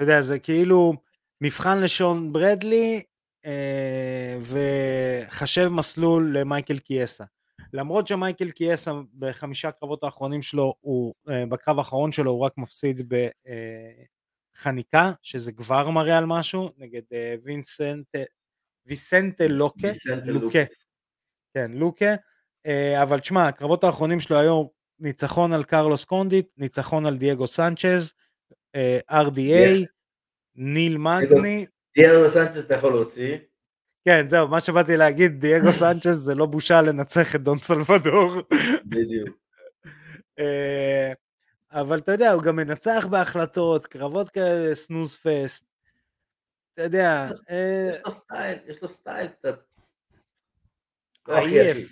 [SPEAKER 1] יודע, זה כאילו... מבחן לשון ברדלי אה, וחשב מסלול למייקל קיאסה. למרות שמייקל קיאסה בחמישה קרבות האחרונים שלו, הוא, אה, בקרב האחרון שלו הוא רק מפסיד בחניקה, אה, שזה כבר מראה על משהו, נגד אה, וינסנט, ויסנטה לוקה, לוקה, כן, לוקה, אבל תשמע, הקרבות האחרונים שלו היו ניצחון על קרלוס קונדיט, ניצחון על דייגו סנצ'ז, RDA. ניל מגני.
[SPEAKER 2] דייגו סנצ'ס אתה יכול להוציא.
[SPEAKER 1] כן, זהו, מה שבאתי להגיד, דייגו סנצ'ס זה לא בושה לנצח את דון סלבדור.
[SPEAKER 2] בדיוק.
[SPEAKER 1] אה, אבל אתה יודע, הוא גם מנצח בהחלטות, קרבות כאלה, snooze fest. אתה יודע...
[SPEAKER 2] אה, יש לו סטייל, יש לו סטייל קצת. לא הכי.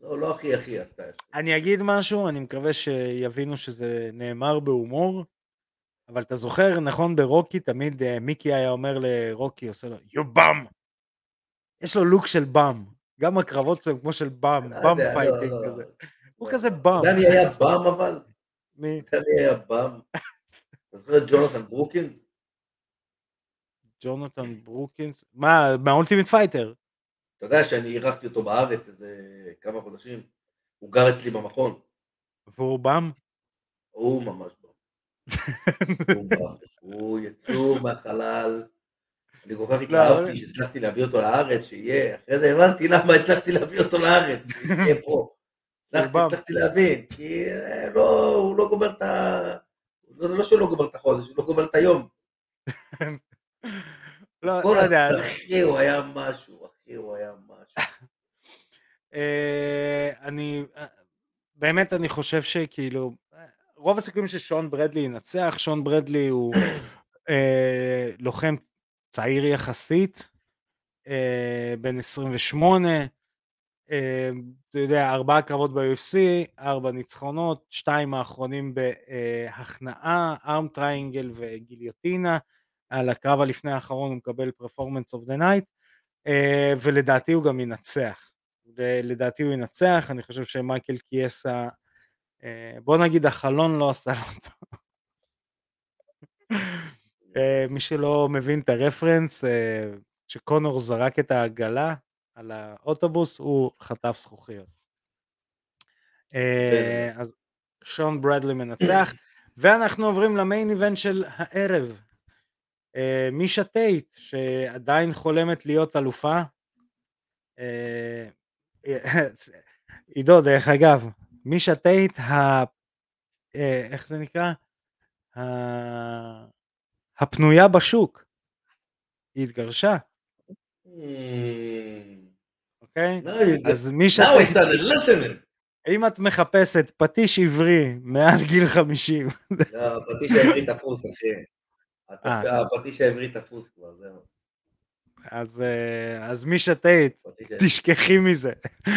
[SPEAKER 2] לא, לא הכי הכי הסטייל.
[SPEAKER 1] אני אגיד משהו, אני מקווה שיבינו שזה נאמר בהומור. אבל אתה זוכר, נכון, ברוקי תמיד uh, מיקי היה אומר לרוקי, עושה לו, you bum! יש לו לוק של bum. גם הקרבות שלו כמו של bum, bum fighting כזה. הוא כזה
[SPEAKER 2] bum. מי היה bum אבל?
[SPEAKER 1] מי?
[SPEAKER 2] מי היה bum? אתה זוכר את ג'ונתן ברוקינס?
[SPEAKER 1] ג'ונתן ברוקינס? מה, מה Ultimate Fighter?
[SPEAKER 2] אתה יודע שאני אירחתי אותו בארץ איזה כמה חודשים. הוא גר אצלי במכון.
[SPEAKER 1] והוא bum?
[SPEAKER 2] הוא ממש הוא יצור מהחלל. אני כל כך לא, התלהבתי שהצלחתי להביא אותו לארץ, שיהיה, אחרי זה הבנתי למה הצלחתי להביא אותו לארץ, שיהיה פה. הצלחתי להבין, כי אה, לא, הוא לא גומר את ה... זה לא שהוא לא גומר את החודש, הוא לא גומר את היום.
[SPEAKER 1] לא, לא יודע.
[SPEAKER 2] אחי, הוא היה משהו, אחי, הוא היה משהו.
[SPEAKER 1] אה, אני, אה, באמת אני חושב שכאילו, רוב הסיכויים ששון ברדלי ינצח, שון ברדלי הוא לוחם צעיר יחסית, אה, בן 28, אה, אתה יודע, ארבעה קרבות ב-UFC, ארבע ניצחונות, שתיים האחרונים בהכנעה, arm triangle וגיליוטינה, על הקרב הלפני האחרון הוא מקבל performance of the night, ולדעתי הוא גם ינצח. לדעתי הוא ינצח, אני חושב שמייקל קיאסה אה, בוא נגיד החלון לא עשה לו טוב. אה, מי שלא מבין את הרפרנס, אה, כשקונור זרק את העגלה על האוטובוס, הוא חטף זכוכיות. אז שון ברדלי מנצח, ואנחנו עוברים ל main event של הערב. מישה טייט, שעדיין חולמת להיות אלופה. עידו, דרך אגב, מישה טייט, ה... אה, איך זה נקרא? הפנויה בשוק. היא התגרשה.
[SPEAKER 2] Hmm.
[SPEAKER 1] אוקיי? אז מישה טייט... אם את מחפשת פטיש עברי מעל גיל 50.
[SPEAKER 2] לא, הפטיש העברי תפוס, אחי. אה. הפטיש העברי תפוס כבר, זהו.
[SPEAKER 1] אז, אה, אז מישה טייט. תשכחי מזה.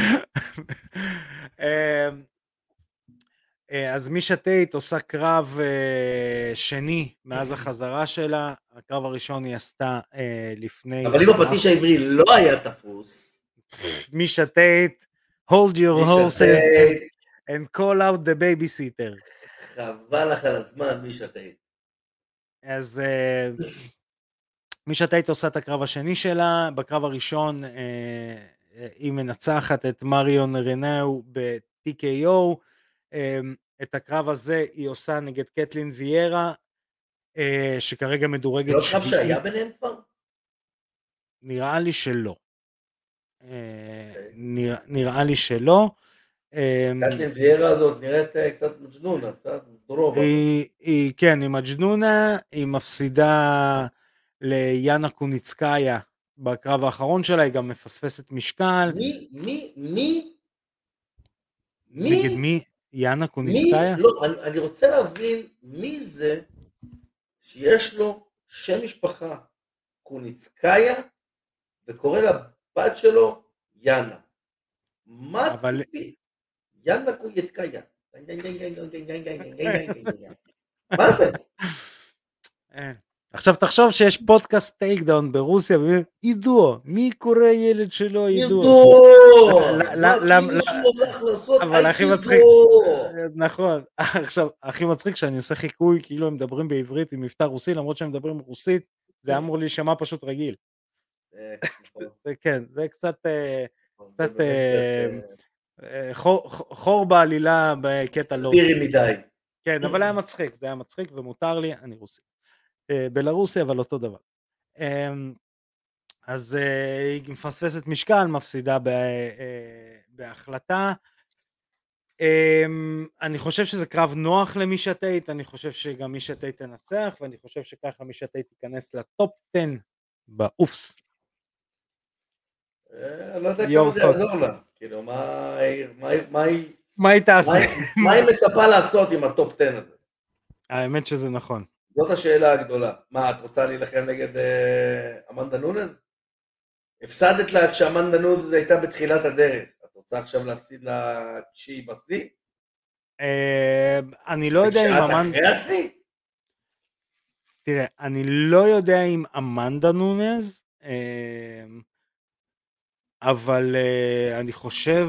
[SPEAKER 1] אה, אז מישה טייט עושה קרב אה, שני מאז החזרה שלה, הקרב הראשון היא עשתה אה, לפני...
[SPEAKER 2] אבל אם הפטיש העברי לא היה תפוס,
[SPEAKER 1] מישה טייט, hold your horses and call out the babysitter.
[SPEAKER 2] חבל לך על הזמן, מישה טייט.
[SPEAKER 1] אז מישה טייט עושה את הקרב השני שלה, בקרב הראשון היא מנצחת את מריון רנאו ב-TKO, אה, את הקרב הזה היא עושה נגד קטלין ויארה, אה, שכרגע מדורגת
[SPEAKER 2] זה לא קרב. שהיה ביניהם כבר?
[SPEAKER 1] נראה לי שלא. אה,
[SPEAKER 2] אוקיי.
[SPEAKER 1] נראה, לי שלא. אה,
[SPEAKER 2] קטלין ויארה הזאת נראית אה, קצת מג'נונה, קצת דרובה.
[SPEAKER 1] היא, היא, כן, היא מג'נונה, היא מפסידה ליאנה קוניצקאיה בקרב האחרון שלה, היא גם מפספסת משקל.
[SPEAKER 2] מי, מי, מי,
[SPEAKER 1] נגד
[SPEAKER 2] מי,
[SPEAKER 1] מי? יאנה
[SPEAKER 2] מי,
[SPEAKER 1] קוניצקאיה?
[SPEAKER 2] לא, אני, אני רוצה להבין מי זה שיש לו שם משפחה קוניצקאיה וקורא לבת שלו יאנה. מה
[SPEAKER 1] אבל-
[SPEAKER 2] ציפי? יאנה קוניצקאיה. מה זה?
[SPEAKER 1] עכשיו תחשוב שיש פודקאסט טייק דאון ברוסיה, עידו, מי קורא ילד שלו עידו?
[SPEAKER 2] עידו! הולך לעשות
[SPEAKER 1] אבל הכי? מצחיק, נכון, עכשיו, הכי מצחיק שאני עושה חיקוי כאילו הם מדברים בעברית עם מבטא רוסי, למרות שהם מדברים רוסית, זה אמור להישמע פשוט רגיל.
[SPEAKER 2] אה, נכון,
[SPEAKER 1] כן, זה קצת אה, קצת,
[SPEAKER 2] קצת,
[SPEAKER 1] אה, חור- בעלילה בקטע
[SPEAKER 2] אה,
[SPEAKER 1] לא.
[SPEAKER 2] סאטירי מדי.
[SPEAKER 1] כן, אבל היה מצחיק, זה היה מצחיק ומותר לי, אני רוסי. אה, בלרוסי, אבל אותו דבר. אמ, אז אה, היא מפספסת משקל, מפסידה אה, בהחלטה. אמ, אני חושב שזה קרב נוח למישה טייט, אני חושב שגם מישה טייט תנצח, ואני חושב שככה מישה טייט תיכנס ל top 10 באופס.
[SPEAKER 2] אני לא יודע כמה זה. יעזור לה. כאילו, מה היא- מה היא-
[SPEAKER 1] תעשה?
[SPEAKER 2] מה היא מצפה לעשות עם ה top 10 הזה?
[SPEAKER 1] האמת שזה נכון.
[SPEAKER 2] זאת השאלה הגדולה. מה, את רוצה להילחם נגד אה, אמנדה נונז? הפסדת לה כשאמנדה נונז הייתה בתחילת הדרך. את רוצה עכשיו להפסיד לה כשהיא בשיא?
[SPEAKER 1] אה, אני לא יודע אם אמנדה...
[SPEAKER 2] אחרי השיא?
[SPEAKER 1] תראה, אני לא יודע אם אמנדה נונז, אה, אבל אה, אני חושב...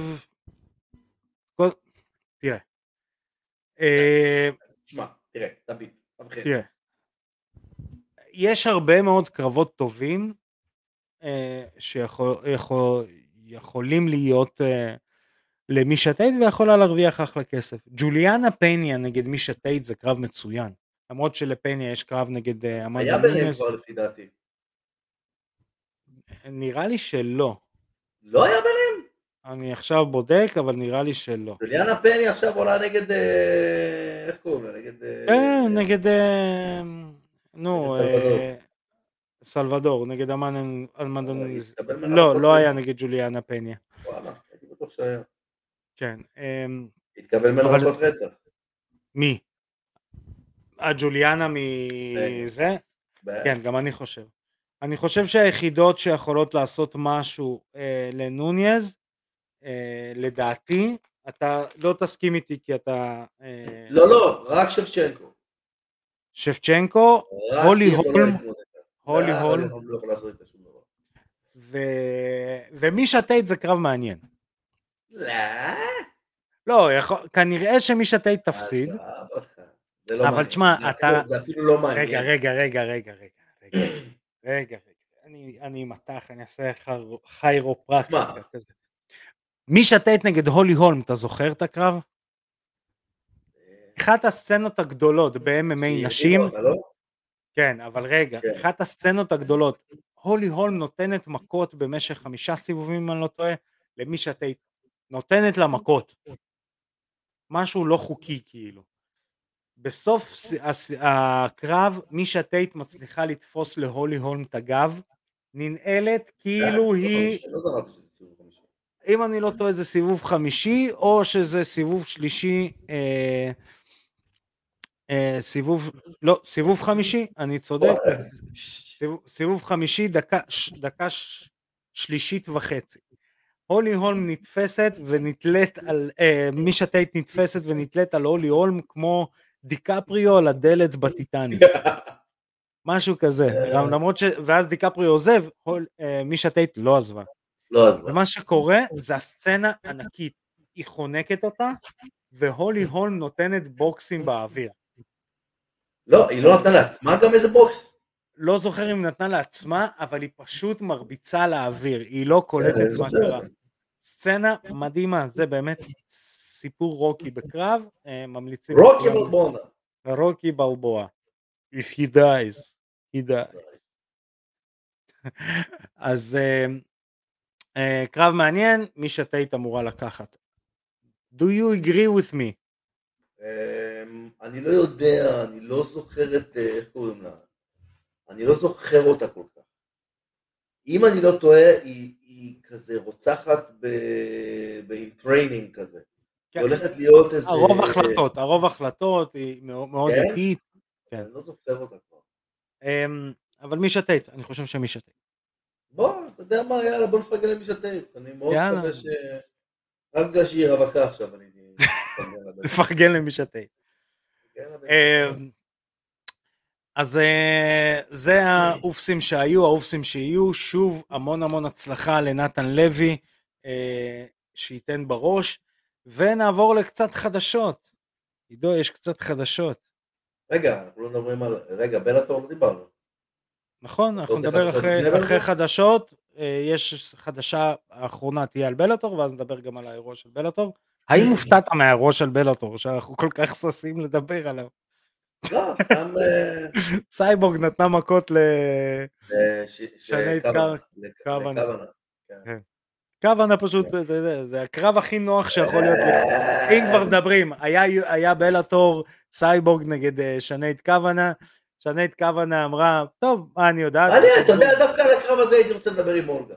[SPEAKER 1] תראה. אה,
[SPEAKER 2] תשמע, תראה, תבחין.
[SPEAKER 1] תראה. יש הרבה מאוד קרבות טובים אה, שיכולים להיות אה, למישה טייט ויכולה להרוויח אחלה כסף. ג'וליאנה פניה נגד מישה טייט זה קרב מצוין. למרות שלפניה יש קרב נגד אה, אמנדה
[SPEAKER 2] היה ביניהם. כבר לפי דעתי.
[SPEAKER 1] נראה לי שלא.
[SPEAKER 2] לא היה ביניהם?
[SPEAKER 1] אני עכשיו בודק, אבל נראה לי שלא.
[SPEAKER 2] ג'וליאנה פני עכשיו עולה נגד... איך קוראים לה? נגד...
[SPEAKER 1] כן, נגד... נו,
[SPEAKER 2] סלבדור.
[SPEAKER 1] סלבדור, נגד אמן
[SPEAKER 2] ממנה
[SPEAKER 1] לא, לא היה. נגד ג'וליאנה פניה.
[SPEAKER 2] וואלה, הייתי בטוח שהיה.
[SPEAKER 1] כן.
[SPEAKER 2] התקבל ממנו מכות רצח.
[SPEAKER 1] מי? הג'וליאנה מזה? כן, גם אני חושב. אני חושב שהיחידות שיכולות לעשות משהו אה, לנוניז, אה, לדעתי, אתה לא תסכים איתי כי אתה... אה,
[SPEAKER 2] לא, לא, רק שבצ'נקו.
[SPEAKER 1] שפצ'נקו, הולי הולם. הולי הולם,
[SPEAKER 2] לא.
[SPEAKER 1] ומישה טייט זה קרב מעניין.
[SPEAKER 2] לא,
[SPEAKER 1] לא. כנראה שמישה טייט תפסיד.
[SPEAKER 2] לא
[SPEAKER 1] אבל. תשמע, אתה-
[SPEAKER 2] זה אפילו לא מעניין.
[SPEAKER 1] רגע, רגע, רגע, רגע, רגע, רגע, רגע, רגע. אני, מתח, אני אעשה כירו- כירופרקטיקה
[SPEAKER 2] מה?
[SPEAKER 1] כזה. מישה טייט נגד הולי הולם, אתה זוכר את הקרב? אחת הסצנות הגדולות ב-MMA נשים,
[SPEAKER 2] לא?
[SPEAKER 1] כן, אבל רגע,
[SPEAKER 2] כן.
[SPEAKER 1] אחת הסצנות הגדולות, הולי הולם נותנת מכות במשך חמישה סיבובים, אם אני לא טועה, למישה טייט. נותנת לה מכות. משהו לא חוקי כאילו. בסוף הקרב, מישה טייט מצליחה לתפוס להולי הולם את הגב, ננעלת כאילו היא,
[SPEAKER 2] לא חמישי.
[SPEAKER 1] אם אני לא טועה זה סיבוב חמישי, או שזה סיבוב שלישי, אה, סיבוב, לא, סיבוב חמישי, אני צודק, סיבוב, סיבוב חמישי, דקה, ש, דקה ש, שלישית וחצי. הולי הולם נתפסת ונתלית על, אה, מישה טייט נתפסת ונתלית על הולי הולם כמו דיקפריו על הדלת בטיטניק. משהו כזה, גם למרות ש... ואז דיקפריו עוזב, הול, אה, מישה טייט לא עזבה.
[SPEAKER 2] לא עזבה.
[SPEAKER 1] ומה שקורה זה הסצנה ענקית, היא חונקת אותה, והולי הולם נותנת בוקסים באוויר.
[SPEAKER 2] לא, היא לא נתנה לעצמה גם איזה בוקס?
[SPEAKER 1] לא זוכר אם נתנה לעצמה, אבל היא פשוט מרביצה לאוויר, היא לא קולטת
[SPEAKER 2] אני
[SPEAKER 1] מה. קרה. סצנה מדהימה, זה באמת סיפור רוקי בקרב, אה, ממליצים.
[SPEAKER 2] רוקי. בלבונה.
[SPEAKER 1] רוקי בלבוע. If he dies, he dies. אז אה, אה, קרב מעניין, מי שטייט אמורה לקחת. Do you agree with me?
[SPEAKER 2] אמ, אני לא יודע, אני לא זוכר את, אה, איך קוראים לה? אני לא זוכר אותה כל כך. אם אני לא טועה, היא, היא כזה רוצחת ב... ב... עם טריינינג כזה.
[SPEAKER 1] כן.
[SPEAKER 2] היא הולכת להיות איזה...
[SPEAKER 1] הרוב החלטות, הרוב החלטות, היא מאוד
[SPEAKER 2] כן?
[SPEAKER 1] איטית, כן.
[SPEAKER 2] אני לא זוכר אותה כבר.
[SPEAKER 1] אמ, אבל מי שטייט, אני חושב שמי שטייט.
[SPEAKER 2] בוא, אתה יודע מה, יאללה, בוא נפרגן למי שטייט. אני מאוד. מקווה ש... רק בגלל שהיא רווקה עכשיו, אני...
[SPEAKER 1] נפרגן למי
[SPEAKER 2] לה בטח.
[SPEAKER 1] אמ, אז אה, זה האופסים שהיו, האופסים שיהיו, שוב המון המון הצלחה לנתן לוי, אה, שייתן בראש, ונעבור לקצת חדשות. עידו, יש קצת חדשות.
[SPEAKER 2] רגע, אנחנו לא מדברים על... רגע, בלאטור לא דיברנו.
[SPEAKER 1] נכון, אנחנו נדבר אחרי? חדשות, אה, יש חדשה האחרונה תהיה על בלאטור, ואז נדבר גם על האירוע של בלאטור. האם הופתעת מהאירוע של בלאטור, שאנחנו כל כך ששים לדבר עליו?
[SPEAKER 2] לא, סתם... אה,
[SPEAKER 1] סייבורג נתנה מכות ל...
[SPEAKER 2] אה, ש- ש-
[SPEAKER 1] שני
[SPEAKER 2] כוונה,
[SPEAKER 1] קו-
[SPEAKER 2] לק-
[SPEAKER 1] כוונה.
[SPEAKER 2] לכוונה.
[SPEAKER 1] קוואנה פשוט, זה, זה, הקרב הכי נוח שיכול להיות. אם כבר מדברים, היה, בלאטור סייבורג נגד אה, שנייט קוואנה, שנייט קוואנה אמרה, טוב, מה אני יודעת?
[SPEAKER 2] מעניין, אתה יודע, דווקא על הקרב הזה הייתי רוצה לדבר עם אולגה.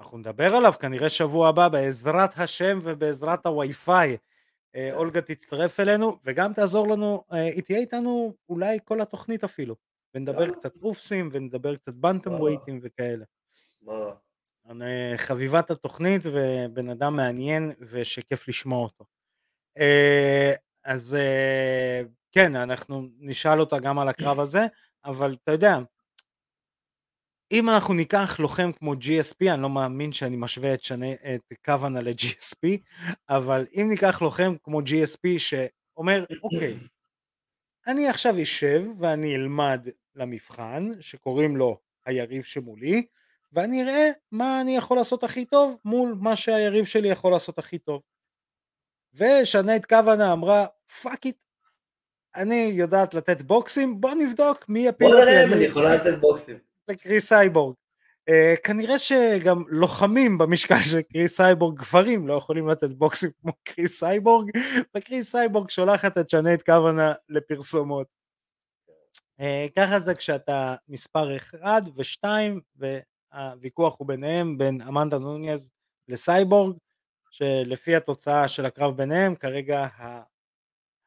[SPEAKER 1] אנחנו נדבר עליו כנראה שבוע הבא בעזרת השם ובעזרת הווי-פיי. אה, אולגה תצטרף אלינו וגם תעזור לנו, אה, היא תהיה איתנו אולי כל התוכנית אפילו. ונדבר. קצת אופסים ונדבר קצת בנטם. ווייטים וכאלה. אני חביבת התוכנית ובן אדם מעניין ושכיף לשמוע אותו. אה, אז כן, אנחנו נשאל אותה גם על הקרב הזה, אבל אתה יודע, אם אנחנו ניקח לוחם כמו GSP, אני לא מאמין שאני משווה את, שני, את כוונה ל-GSP, אבל אם ניקח לוחם כמו GSP שאומר, אוקיי, אני עכשיו אשב ואני אלמד למבחן, שקוראים לו היריב שמולי, ואני אראה מה אני יכול לעשות הכי טוב מול מה שהיריב שלי יכול לעשות הכי טוב. ושנאית קוונה אמרה, fuck it, אני יודעת לתת בוקסים, בוא נבדוק מי יפיל
[SPEAKER 2] בוא
[SPEAKER 1] אותי
[SPEAKER 2] נראה אם
[SPEAKER 1] אני
[SPEAKER 2] יכולה לתת בוקסים.
[SPEAKER 1] לקריס סייבורג. Uh, כנראה שגם לוחמים במשקל של קריס סייבורג, גברים, לא יכולים לתת בוקסים כמו קריס סייבורג, וקריס סייבורג שולחת את שנאית קוונה לפרסומות. Uh, ככה זה כשאתה מספר 1 ו-2, והוויכוח הוא ביניהם, בין אמנדה נוניאז לסייבורג, שלפי התוצאה של הקרב ביניהם, כרגע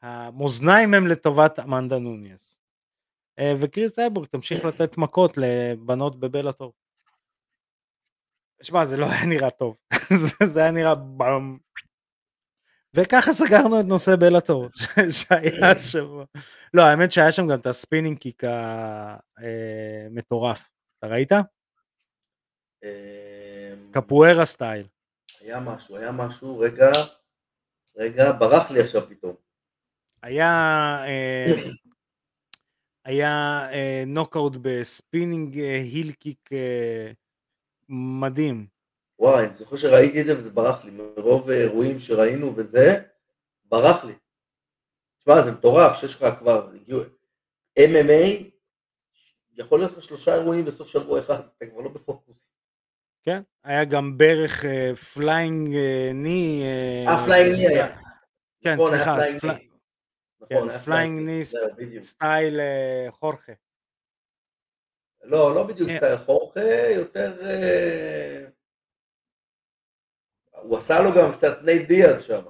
[SPEAKER 1] המאזניים הם לטובת אמנדה נוניאז. אה, וקריס סייבורג תמשיך לתת מכות לבנות בבלאטור. שמע, זה לא היה נראה טוב, זה- היה נראה bum. וככה סגרנו את נושא בלאטור, שהיה שבוע. לא, האמת שהיה שם גם את ה spinning kick המטורף. אתה ראית?
[SPEAKER 2] אמ,
[SPEAKER 1] קפוארה style.
[SPEAKER 2] היה משהו, היה משהו, רגע, רגע, ברח לי עכשיו פתאום.
[SPEAKER 1] היה אה, היה אה, נוקאוט בספינינג אה, heel kick אה, מדהים.
[SPEAKER 2] וואי, אני זוכר שראיתי את זה וזה ברח לי, מרוב אירועים שראינו וזה, ברח לי. תשמע, זה מטורף שיש לך כבר, הגיעו, MMA, יכול להיות לך שלושה אירועים בסוף שבוע אחד, אתה כבר לא בפוקוס.
[SPEAKER 1] כן, היה גם ברך אה, flying אה, knee.
[SPEAKER 2] אה, פליינג ני היה.
[SPEAKER 1] כן,
[SPEAKER 2] נכון,
[SPEAKER 1] סליחה,
[SPEAKER 2] פליינג ני. נכון,
[SPEAKER 1] כן, פליינג
[SPEAKER 2] פליינג
[SPEAKER 1] ני
[SPEAKER 2] זהו, בדיוק.
[SPEAKER 1] סטייל אה, חורכה.
[SPEAKER 2] לא, לא בדיוק
[SPEAKER 1] אה.
[SPEAKER 2] סטייל חורכה, יותר... אה, הוא עשה לו גם קצת נייט דיאז שם.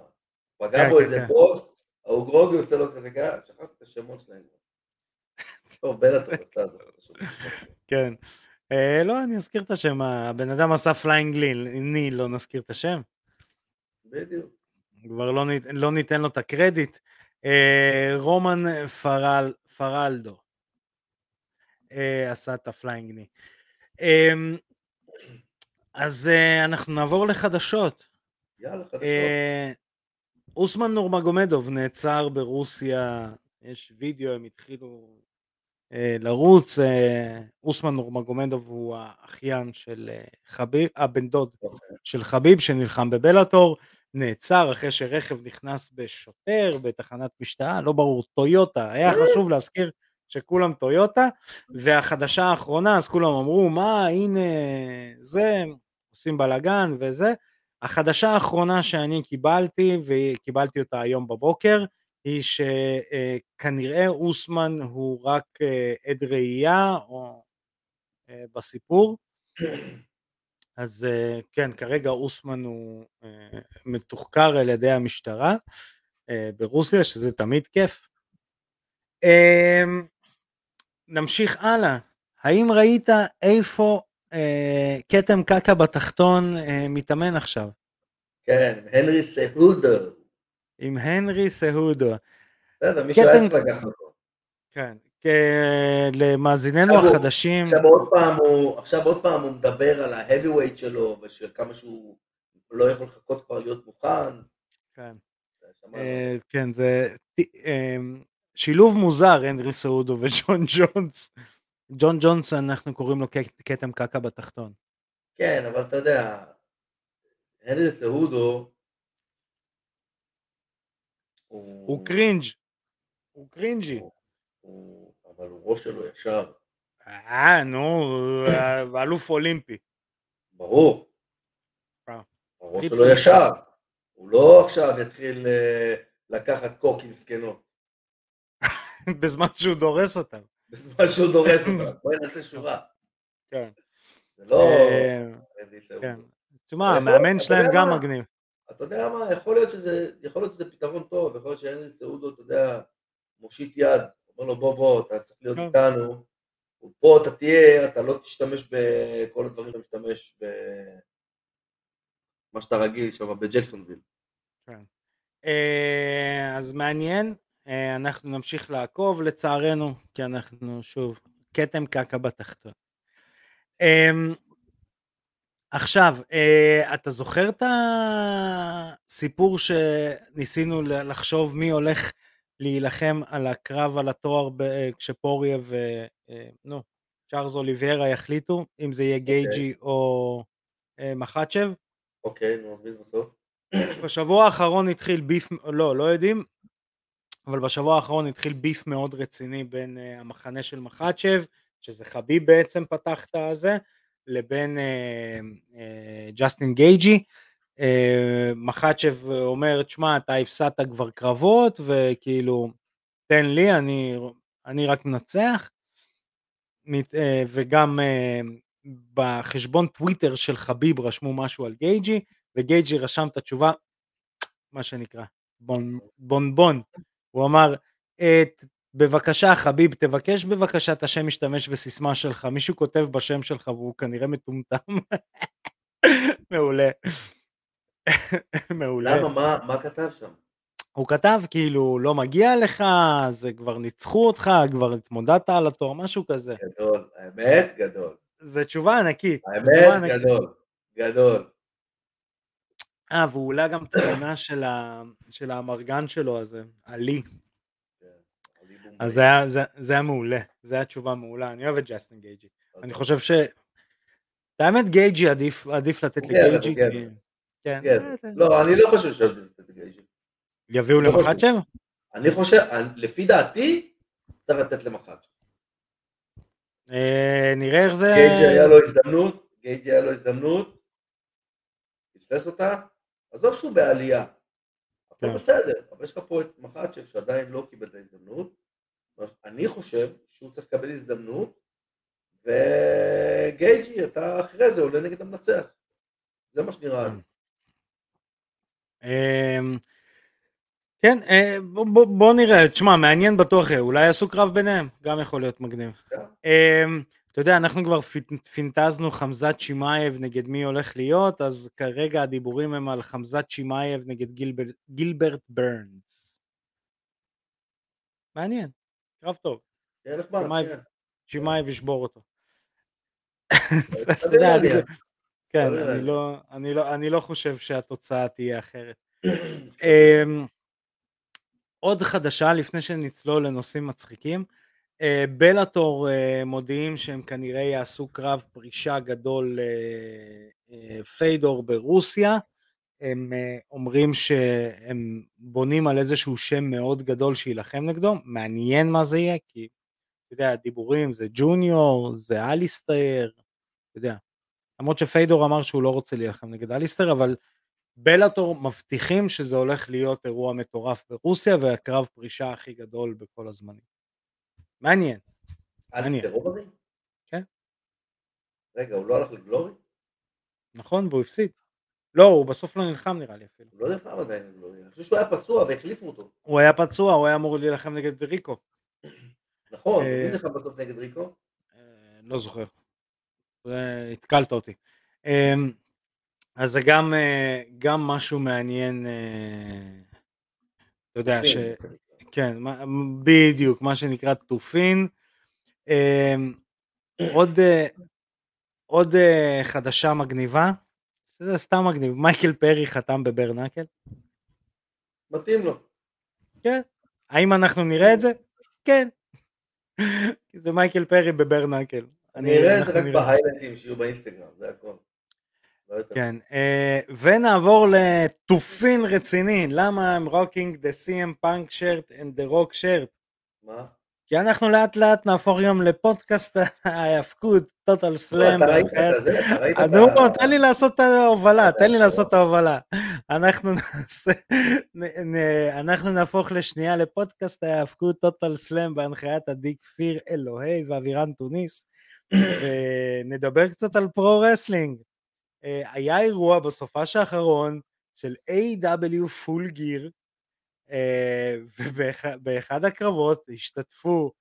[SPEAKER 2] פגע
[SPEAKER 1] כן,
[SPEAKER 2] בו
[SPEAKER 1] כן,
[SPEAKER 2] איזה
[SPEAKER 1] כן.
[SPEAKER 2] בוס, ההוא גרוגי עושה לו כזה ככה, שכחתי את השמות שלהם. טוב, בלאטור, אתה זה חשוב.
[SPEAKER 1] כן. אה, לא, אני אזכיר את השם, הבן אדם עשה פליינג knee, לא נזכיר את השם.
[SPEAKER 2] בדיוק.
[SPEAKER 1] כבר לא, לא ניתן לו את הקרדיט. אה, רומן פרל, פרלדו אה, עשה את ה flying knee. אה, אז אה, אנחנו נעבור לחדשות.
[SPEAKER 2] יאללה, חדשות.
[SPEAKER 1] אה, אוסמן נורמגומדוב נעצר ברוסיה, יש וידאו, הם התחילו אה, לרוץ. אה, אוסמן נורמגומדוב הוא האחיין של אה, חביב, הבן דוד
[SPEAKER 2] אוקיי.
[SPEAKER 1] של חביב שנלחם בבלאטור, נעצר אחרי שרכב נכנס בשוטר בתחנת משטרה, לא ברור, טויוטה, היה חשוב להזכיר שכולם טויוטה, והחדשה האחרונה, אז כולם אמרו, מה, הנה, זה, עושים בלאגן וזה. החדשה האחרונה שאני קיבלתי, וקיבלתי אותה היום בבוקר, היא שכנראה אוסמן הוא רק אה, עד ראייה או אה, בסיפור. אז אה, כן, כרגע אוסמן הוא אה, מתוחקר על ידי המשטרה אה, ברוסיה, שזה תמיד כיף. אה, נמשיך הלאה. האם ראית איפה כתם קקע בתחתון מתאמן עכשיו?
[SPEAKER 2] כן, הנרי סהודו.
[SPEAKER 1] עם הנרי סהודו.
[SPEAKER 2] בסדר, מישהו צריך לקחת אותו.
[SPEAKER 1] כן. למאזיננו החדשים,
[SPEAKER 2] עכשיו עוד פעם הוא, עכשיו עוד פעם הוא מדבר על ה-heavyweight שלו, ושכמה שהוא לא יכול לחכות כבר להיות מוכן.
[SPEAKER 1] כן. אה, כן, זה אה, שילוב מוזר, הנרי סעודו וג'ון ג'ונס. ג'ון ג'ונס, אנחנו קוראים לו כתם קקע בתחתון.
[SPEAKER 2] כן, אבל אתה יודע, הנרי סהודו, הוא...
[SPEAKER 1] cringe. הוא קרינג'י.
[SPEAKER 2] הוא- אבל הוא ראש שלו ישר,
[SPEAKER 1] אה, נו, אה, אלוף אולימפי.
[SPEAKER 2] ברור.
[SPEAKER 1] אה.
[SPEAKER 2] הראש שלו. ישר. הוא לא עכשיו יתחיל אה, לקחת קוקים זקנות,
[SPEAKER 1] בזמן שהוא דורס אותם.
[SPEAKER 2] בזמן שהוא דורס אותם. בואי נעשה שורה.
[SPEAKER 1] כן.
[SPEAKER 2] זה לא...
[SPEAKER 1] כן. תשמע, המאמן שלהם גם? מגניב.
[SPEAKER 2] אתה יודע מה, יכול להיות שזה, יכול להיות שזה פתרון טוב, יכול להיות שהנרי סעודו, אתה יודע, מושיט יד, אומר לו בוא בוא, אתה צריך להיות
[SPEAKER 1] כן.
[SPEAKER 2] איתנו, פה אתה תהיה, אתה לא תשתמש בכל הדברים שאתה משתמש ב... מה שאתה רגיל שם בג'קסונוויל.
[SPEAKER 1] אה, אז מעניין, אה, אנחנו נמשיך לעקוב לצערנו, כי אנחנו שוב, כתם קקע בתחתון. אמ, עכשיו, אה, אתה זוכר את הסיפור שניסינו לחשוב מי הולך להילחם על הקרב על התואר ב- כשפוריה ו... אה, נו, צ'ארלס אוליביירה יחליטו, אם זה יהיה גייג'י או אה, מחצ'ב?
[SPEAKER 2] אוקיי, נו, אז מי בסוף?
[SPEAKER 1] בשבוע האחרון התחיל ביף, לא, לא יודעים, אבל בשבוע האחרון התחיל ביף מאוד רציני בין uh, המחנה של מחצ'ב, שזה חביב בעצם פתח את הזה, לבין uh, uh, ג'סטין גייג'י. Uh, מחצ'ב אומר, תשמע, אתה הפסדת כבר קרבות, וכאילו, תן לי, אני, אני רק מנצח. אה, וגם אה, בחשבון טוויטר של חביב רשמו משהו על גייג'י, וגייג'י רשם את התשובה, מה שנקרא, בון בון. בון. הוא אמר, "אה, בבקשה חביב, תבקש בבקשה את השם משתמש וסיסמה שלך, מישהו כותב בשם שלך והוא כנראה מטומטם. מעולה. מעולה.
[SPEAKER 2] למה, מה, מה כתב שם?
[SPEAKER 1] הוא כתב כאילו לא מגיע לך, זה כבר ניצחו אותך, כבר התמודדת על התואר, משהו כזה.
[SPEAKER 2] גדול, האמת, גדול.
[SPEAKER 1] זו תשובה ענקית. תשובה
[SPEAKER 2] האמת,
[SPEAKER 1] ענקית.
[SPEAKER 2] גדול. גדול.
[SPEAKER 1] אה, והוא העלה גם תמונה של, ה... של האמרגן שלו הזה, עלי.
[SPEAKER 2] כן.
[SPEAKER 1] אז זה היה, זה, זה היה מעולה, זו הייתה תשובה מעולה, אני אוהב את ג'סטין גייג'י. אני חושב ש... האמת גייג'י עדיף, עדיף לתת
[SPEAKER 2] גבר,
[SPEAKER 1] לגייג'י. כי... כן,
[SPEAKER 2] כן.
[SPEAKER 1] אה,
[SPEAKER 2] לא, אני לא חושב שאוהב את גייג'י.
[SPEAKER 1] יביאו
[SPEAKER 2] לא.
[SPEAKER 1] למחאצ'ב?
[SPEAKER 2] אני חושב, לפי דעתי, צריך לתת למחאצ'ב.
[SPEAKER 1] אה, נראה איך זה...
[SPEAKER 2] גייג'י היה לו הזדמנות, גייג'י היה לו הזדמנות, פספס אותה, עזוב שהוא בעלייה, הכל
[SPEAKER 1] כן.
[SPEAKER 2] בסדר, אבל יש לך פה את מחצ'ב שעדיין לא קיבל את ההזדמנות, אני חושב שהוא צריך לקבל הזדמנות, וגייג'י, אתה אחרי זה עולה נגד המנצח. זה מה שנראה לי.
[SPEAKER 1] אמ, כן, אה, בוא, נראה, תשמע, מעניין בטוח, יהיה, אולי יעשו קרב ביניהם, גם יכול להיות מגניב.
[SPEAKER 2] כן.
[SPEAKER 1] אה, אתה יודע, אנחנו כבר פינ- פינטזנו חמזת שמאייב נגד מי הולך להיות, אז כרגע הדיבורים הם על חמזת שמאייב נגד גילבר, גילברט ברנס. מעניין, קרב טוב,
[SPEAKER 2] כן.
[SPEAKER 1] שמאייב ישבור אותו. אתה יודע, כן,
[SPEAKER 2] סביר
[SPEAKER 1] אני. לא, אני, לא, אני לא חושב שהתוצאה תהיה אחרת. אמ, עוד חדשה לפני שנצלול לנושאים מצחיקים, אה, בלאטור אה, מודיעים שהם כנראה יעשו קרב פרישה גדול אה, אה, פיידור ברוסיה, הם אומרים שהם בונים על איזשהו שם מאוד גדול שיילחם נגדו, מעניין מה זה יהיה, כי אתה יודע, הדיבורים זה ג'וניור, זה אליסטר, אתה יודע, למרות שפיידור אמר שהוא לא רוצה להילחם נגד אליסטר, אבל בלאטור מבטיחים שזה הולך להיות אירוע מטורף ברוסיה והקרב פרישה הכי גדול בכל הזמנים. מעניין. מעניין. כן.
[SPEAKER 2] רגע, הוא לא הלך לגלורי?
[SPEAKER 1] נכון? והוא הפסיד. לא, הוא בסוף לא נלחם נראה לי אפילו.
[SPEAKER 2] הוא לא נלחם עדיין לגלורי. אני חושב שהוא היה פצוע והחליפו אותו.
[SPEAKER 1] הוא היה פצוע, הוא היה אמור להילחם נגד ריקו.
[SPEAKER 2] נכון,
[SPEAKER 1] אה,
[SPEAKER 2] מי נלחם בסוף נגד ריקו?
[SPEAKER 1] אה, לא זוכר. זה- התקלת אותי. אה, אז זה גם, אה, גם משהו מעניין, אה, אתה יודע, ש... כן, בדיוק, מה שנקרא תופין. אה, עוד, אה, עוד אה, חדשה מגניבה, זה סתם מגניב, מייקל פרי חתם בברנקל.
[SPEAKER 2] מתאים לו.
[SPEAKER 1] כן. האם אנחנו נראה את זה? כן. זה מייקל פרי ב bare knuckle.
[SPEAKER 2] אני אראה את זה רק
[SPEAKER 1] נראה.
[SPEAKER 2] ב highlight ים שיהיו באינסטגרם, זה הכל. לא.
[SPEAKER 1] כן, אה, ונעבור לטופיק רציני, למה הם rocking the CM Punk shirt and the rock shirt?
[SPEAKER 2] מה?
[SPEAKER 1] כי אנחנו לאט לאט נהפוך גם לפודקאסט ההאבקות, Total Slam.
[SPEAKER 2] לא, אתה ראית את זה? אתה ראית את ה...
[SPEAKER 1] תן לי לעשות את ההובלה, תן לי. לעשות את ההובלה. אנחנו נעשה, אנחנו נהפוך לשנייה לפודקאסט ההאבקות Total Slam בהנחיית עדי כפיר אלוהי ואבירן תוניס, ונדבר קצת על pro wrestling. אה, היה אירוע בסופש האחרון של AEW Full Gear, ובאחד הקרבות השתתפו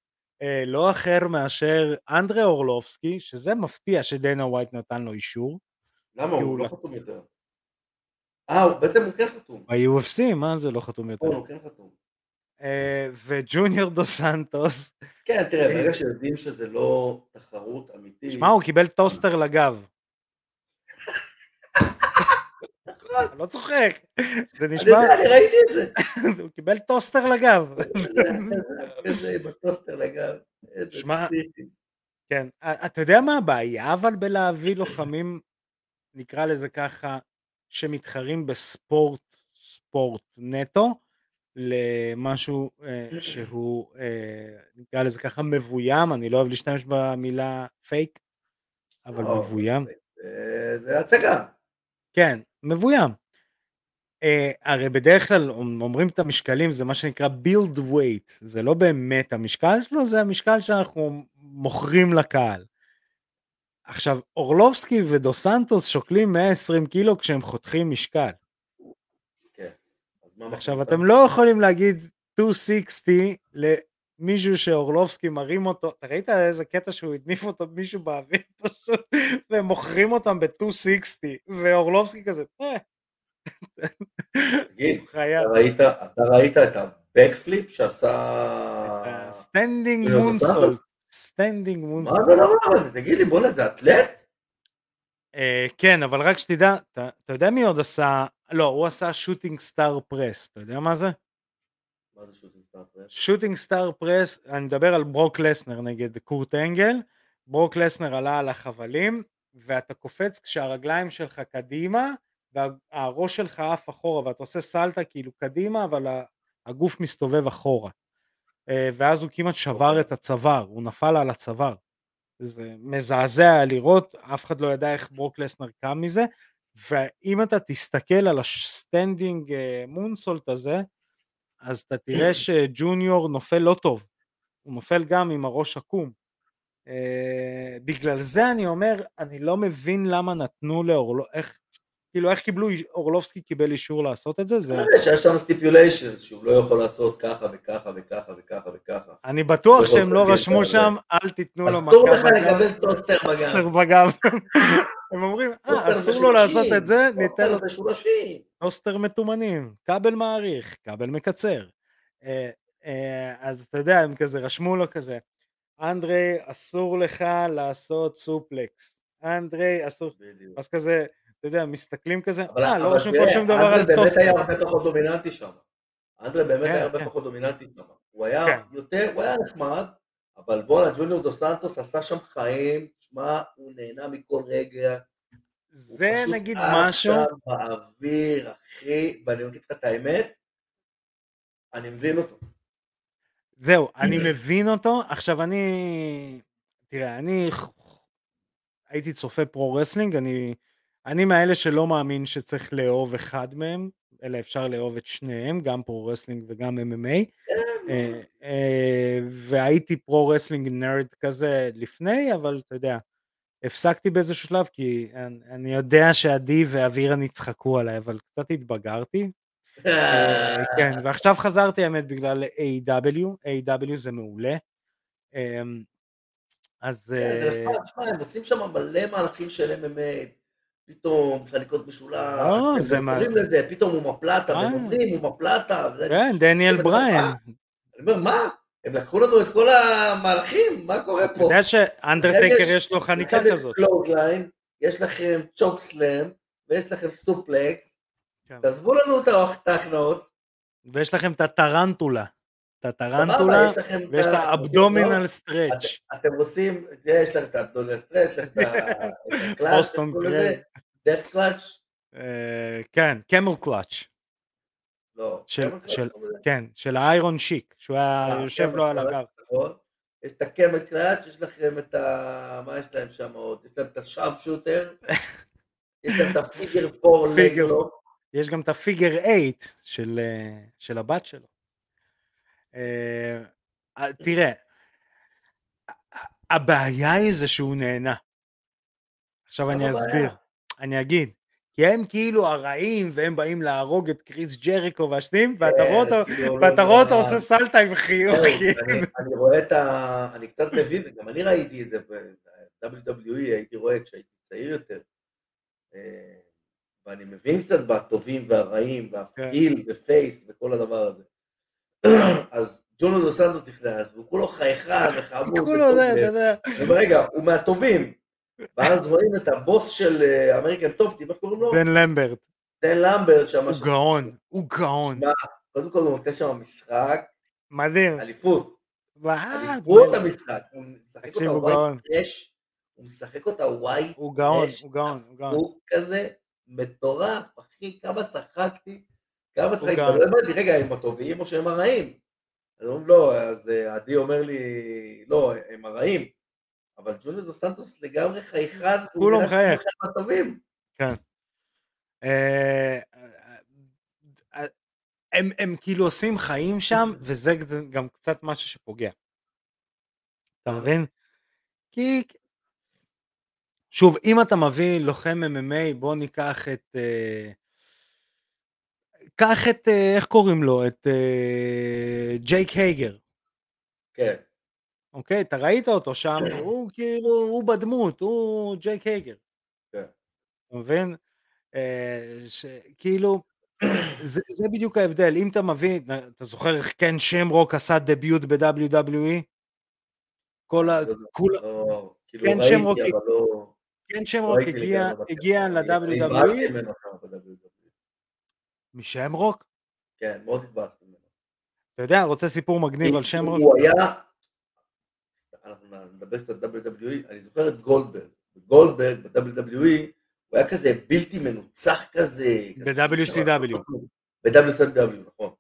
[SPEAKER 1] אה, לא אחר מאשר אנדרה אורלובסקי, שזה מפתיע שדנה ווייט נתן לו אישור,
[SPEAKER 2] למה? הוא לא
[SPEAKER 1] לא-
[SPEAKER 2] חתום יותר. אה, בעצם הוא כן חתום.
[SPEAKER 1] ב-UFC, מה זה לא חתום יותר?
[SPEAKER 2] הוא כן חתום.
[SPEAKER 1] אה, וג'וניור דו סנטוס,
[SPEAKER 2] כן, תראה, ברגע שיודעים שזה לא תחרות אמיתית...
[SPEAKER 1] שמע, הוא קיבל טוסטר לגב. אני לא צוחק, זה
[SPEAKER 2] אני
[SPEAKER 1] נשמע,
[SPEAKER 2] יודע, אני ראיתי את זה.
[SPEAKER 1] הוא קיבל טוסטר לגב.
[SPEAKER 2] איזה בטוסטר לגב.
[SPEAKER 1] שמע. כן, אתה יודע מה הבעיה אבל בלהביא לוחמים, נקרא לזה ככה, שמתחרים בספורט, ספורט נטו, למשהו אה, שהוא, אה, נקרא לזה ככה, מבוים, אני לא אוהב להשתמש במילה פייק, אבל
[SPEAKER 2] לא,
[SPEAKER 1] מבוים,
[SPEAKER 2] זה- זה הצגה.
[SPEAKER 1] כן, מבוים. Uh, הרי בדרך כלל אומרים את המשקלים זה מה שנקרא build weight זה לא באמת המשקל שלו זה המשקל שאנחנו מוכרים לקהל. עכשיו אורלובסקי ודו סנטוס שוקלים 120 קילו כשהם חותכים משקל.
[SPEAKER 2] מה
[SPEAKER 1] עכשיו? אתם לא יכולים להגיד 260 למישהו שאורלובסקי מרים אותו, אתה ראית איזה קטע שהוא הניף אותו מישהו באוויר פשוט והם מוכרים אותם ב-260 ואורלובסקי כזה אה,
[SPEAKER 2] תגיד. אתה ראית- אתה ראית את ה backflip
[SPEAKER 1] שעשה...
[SPEAKER 2] standing
[SPEAKER 1] moonsault. standing
[SPEAKER 2] מה
[SPEAKER 1] moonsault.
[SPEAKER 2] הדבר הזה? תגיד לי, בוא'נה, זה אתלט?
[SPEAKER 1] אה, כן, אבל רק שתדע, אתה יודע מי עוד עשה, לא, הוא עשה shooting star press, אתה יודע מה זה?
[SPEAKER 2] מה זה shooting star press?
[SPEAKER 1] shooting star press, אני מדבר על ברוק לסנר נגד קורט אנגל, ברוק לסנר עלה על החבלים, ואתה קופץ כשהרגליים שלך קדימה, והראש שלך עף אחורה, ואתה עושה סלטה כאילו קדימה, אבל הגוף מסתובב אחורה. אה, ואז הוא כמעט שבר
[SPEAKER 2] אוקיי.
[SPEAKER 1] את הצוואר, הוא נפל על הצוואר. זה מזעזע לראות, אף אחד לא ידע איך ברוק לסנר קם מזה, ואם אתה תסתכל על ה standing moonsault הזה, אז אתה תראה שג'וניור נופל לא טוב, הוא נופל גם עם הראש עקום. Uh, בגלל זה אני אומר, אני לא מבין למה נתנו לאורלו, איך, כאילו איך קיבלו, אורלובסקי קיבל אישור לעשות את זה? זה...
[SPEAKER 2] שיש שם stipulation שהוא לא יכול לעשות ככה וככה וככה וככה וככה.
[SPEAKER 1] אני בטוח שהם לא רשמו שם, אל תיתנו לו
[SPEAKER 2] מכה בגב. אסור לך לקבל טוסטר
[SPEAKER 1] בגב. הם אומרים, אה, אסור לו לעשות את זה,
[SPEAKER 2] ניתן לו...
[SPEAKER 1] טוסטר מתומנים, כבל מאריך, כבל מקצר. אה, אה, אז אתה יודע, הם כזה רשמו לו כזה, אנדרי, אסור לך לעשות suplex. אנדרי, אסור... אז כזה, אתה יודע, מסתכלים כזה, אה, לא רשום פה שום דבר על
[SPEAKER 2] טוסטר. אנדרי באמת היה הרבה פחות דומיננטי שם. אנדרי באמת כן, היה הרבה כן. פחות דומיננטי שם. הוא היה כן. יותר, הוא היה נחמד, אבל בואנה, ג'וניור דו סנטוס עשה שם חיים, שמע, הוא נהנה מכל רגע.
[SPEAKER 1] זה נגיד משהו... הוא
[SPEAKER 2] פשוט שם באוויר, אחי, ואני אגיד לך את האמת, אני מבין אותו.
[SPEAKER 1] זהו, אני מבין אותו, עכשיו אני... תראה, אני הייתי צופה pro-wrestling, אני... אני מאלה שלא מאמין שצריך לאהוב אחד מהם, אלא אפשר לאהוב את שניהם, גם pro-wrestling וגם MMA. כן. אה, אה, והייתי pro-wrestling nerd כזה לפני, אבל אתה יודע, הפסקתי באיזשהו שלב, כי אני יודע שעדי ואבירה יצחקו עליי, אבל קצת התבגרתי. אה, כן, ועכשיו חזרתי האמת בגלל A.W, A.W זה מעולה. אז...
[SPEAKER 2] כן, זה נחמד, שמע, הם עושים שם מלא מהלכים של MMA. פתאום חניקות משולש,
[SPEAKER 1] זה מה...
[SPEAKER 2] קוראים לזה, פתאום הוא מפלטה, והם אומרים הוא מפלטה.
[SPEAKER 1] כן, דניאל בריין.
[SPEAKER 2] אני אומר, מה? הם לקחו לנו את כל המהלכים, מה קורה פה? אתה
[SPEAKER 1] יודע שאנדרטייקר יש לו חניקה כזאת.
[SPEAKER 2] יש לכם צ'וק סלאם, ויש לכם suplex, כן. תעזבו לנו את ההכנעות.
[SPEAKER 1] ויש לכם את הטרנטולה. את הטרנטולה, ויש את ה abdominal stretch.
[SPEAKER 2] אתם רוצים, יש לכם את ה abdominal stretch, את ה clutch, death clutch.
[SPEAKER 1] כן, camel clutch.
[SPEAKER 2] לא,
[SPEAKER 1] כן, של האיירון שיק, שהוא היה אה, יושב לו על הגב. נכון.
[SPEAKER 2] יש את ה camel clutch, יש לכם את ה... מה יש להם שם עוד? יש להם את ה sharpshooter, יש להם את ה figure four leglock.
[SPEAKER 1] יש גם את הפיגר אייט של הבת שלו. אה, אה, תראה, הבעיה היא זה שהוא נהנה. עכשיו אני אסביר, אני אגיד, כי הם כאילו הרעים והם באים להרוג את קריס ג'ריקו והשניים ואתה כן, רואה אותו כאילו, עושה סלטה עם חיוך.
[SPEAKER 2] אני רואה את ה... אני קצת מבין, גם אני ראיתי את זה ב-WWE, הייתי רואה כשהייתי צעיר יותר. אה, ואני מבין קצת בטובים והרעים, כן. ו face וכל הדבר הזה. אז ג'ונו דו סנטוס נכנס, והוא כולו חייכן וחמוד.
[SPEAKER 1] כולו זה, אתה יודע.
[SPEAKER 2] ורגע, הוא מהטובים. ואז רואים את הבוס של אמריקן טופ, איך קוראים לו?
[SPEAKER 1] דן למברט.
[SPEAKER 2] דן למברט שם.
[SPEAKER 1] הוא גאון, הוא גאון.
[SPEAKER 2] קודם כל הוא נותן שם משחק.
[SPEAKER 1] מדהים.
[SPEAKER 2] אליפות. אליפות המשחק. הוא משחק אותה ווייט טרש. הוא משחק אותה
[SPEAKER 1] הוא גאון, הוא גאון, הוא גאון.
[SPEAKER 2] הוא כזה מטורף, אחי, כמה צחקתי. כמה צחקתי, ולא הבנתי, רגע, הם הטובים או שהם הרעים? אז אומרים לא, אז אה, עדי אומר לי, לא, הם הרעים. אבל ג'וניור דו סנטוס לגמרי חייכן,
[SPEAKER 1] כולו מחייך.
[SPEAKER 2] הטובים.
[SPEAKER 1] כן. אה, אה, הם, הם כאילו עושים חיים שם, וזה גם קצת משהו שפוגע. אתה מבין? כי... שוב, אם אתה מביא לוחם MMA, בוא ניקח את... קח את, אה, איך קוראים לו? את אה, ג'ייק הייגר.
[SPEAKER 2] כן.
[SPEAKER 1] אוקיי, אתה ראית אותו שם, הוא כאילו, הוא בדמות, הוא ג'ייק הייגר.
[SPEAKER 2] כן.
[SPEAKER 1] אתה מבין? אה, כאילו, זה, זה בדיוק ההבדל, אם אתה מביא, אתה זוכר איך קן שמרוק עשה דביוט ב-WWE? כל ה...
[SPEAKER 2] לא, כאילו קן שמרוק,
[SPEAKER 1] לא... קן שמרוק הגיע ל-WWE. משמרוק?
[SPEAKER 2] כן, מאוד התבאסתי ממנו.
[SPEAKER 1] אתה יודע, רוצה סיפור מגניב על שמרוק?
[SPEAKER 2] הוא היה, אנחנו נדבר קצת WWE, אני זוכר את גולדברג. גולדברג ב-WWE, הוא היה כזה בלתי מנוצח כזה.
[SPEAKER 1] ב-WCW.
[SPEAKER 2] ב-WCW, נכון.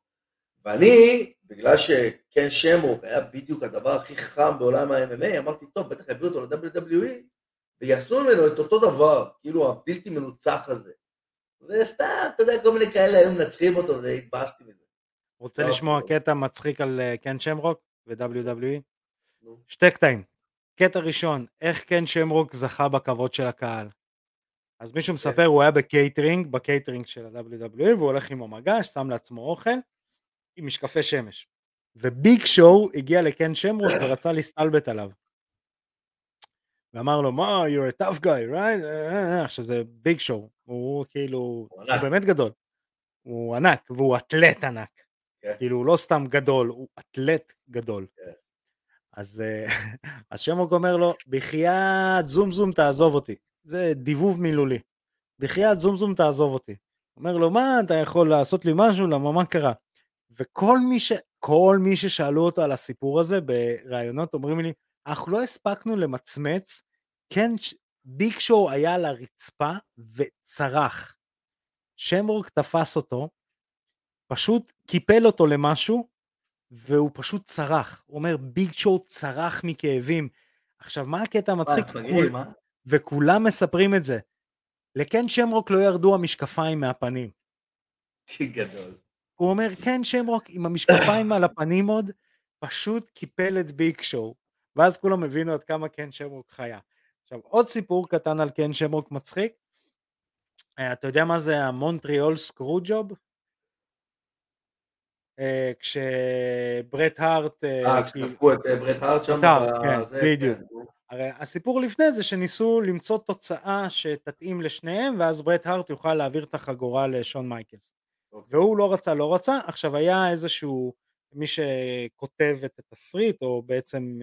[SPEAKER 2] ואני, בגלל שכן שמרוק היה בדיוק הדבר הכי חם בעולם ה-MMA, אמרתי, טוב, בטח יביאו אותו ל-WWE, ויעשו ממנו את אותו דבר, כאילו הבלתי מנוצח הזה. וסתם, אתה יודע, כל מיני כאלה היו מנצחים אותו, זה התבאסתי מזה.
[SPEAKER 1] רוצה לשמוע קטע מצחיק על אה, קן שמרוק ו-WWE? שתי קטעים. קטע ראשון, איך קן שמרוק זכה בכבוד של הקהל. אז מישהו מספר, הוא היה בקייטרינג, בקייטרינג של ה-WWE, והוא הולך עם המגש, שם לעצמו אוכל, עם משקפי שמש. וביג שואו הגיע לקן שמרוק ורצה להסתלבט עליו. ואמר לו, מה, you're a tough guy, right? עכשיו זה ביג שואו, הוא כאילו, הוא באמת גדול. הוא ענק, והוא אתלט ענק.
[SPEAKER 2] כן.
[SPEAKER 1] כאילו, הוא לא סתם גדול, הוא אתלט גדול.
[SPEAKER 2] כן.
[SPEAKER 1] אז, אה, אז שמרוק אומר לו, בחייאת זום זום תעזוב אותי. זה דיבוב מילולי. בחייאת זום זום תעזוב אותי. אומר לו, מה, אתה יכול לעשות לי משהו? למה, מה קרה? וכל מי, ש... כל מי ששאלו אותו על הסיפור הזה בראיונות אומרים לי, אנחנו לא הספקנו למצמץ, כן, ביג שואו היה על הרצפה וצרח. שמרוק תפס אותו, פשוט קיפל אותו למשהו, והוא פשוט צרח. הוא אומר, ביג שואו צרח מכאבים. עכשיו, מה הקטע המצחיק? כול... וכולם מספרים את זה. לקן שמרוק לא ירדו המשקפיים מהפנים.
[SPEAKER 2] גדול.
[SPEAKER 1] הוא אומר, כן שמרוק עם המשקפיים על הפנים עוד, פשוט קיפל את ביג שואו. ואז כולם הבינו עד כמה קן שמרוק חיה. עכשיו, עוד סיפור קטן על קן שמרוק מצחיק. אה, אתה יודע מה זה המונטריאול סקרו ג'וב? אה, כשברט הארט...
[SPEAKER 2] אה, כשדפקו את ברט הארט שם?
[SPEAKER 1] כן, בדיוק. הרי הסיפור לפני זה שניסו למצוא תוצאה שתתאים לשניהם ואז ברט הארט יוכל להעביר את החגורה לשון מייקלס. אוקיי. והוא לא רצה, לא רצה, עכשיו היה איזשהו מי שכותב את התסריט או בעצם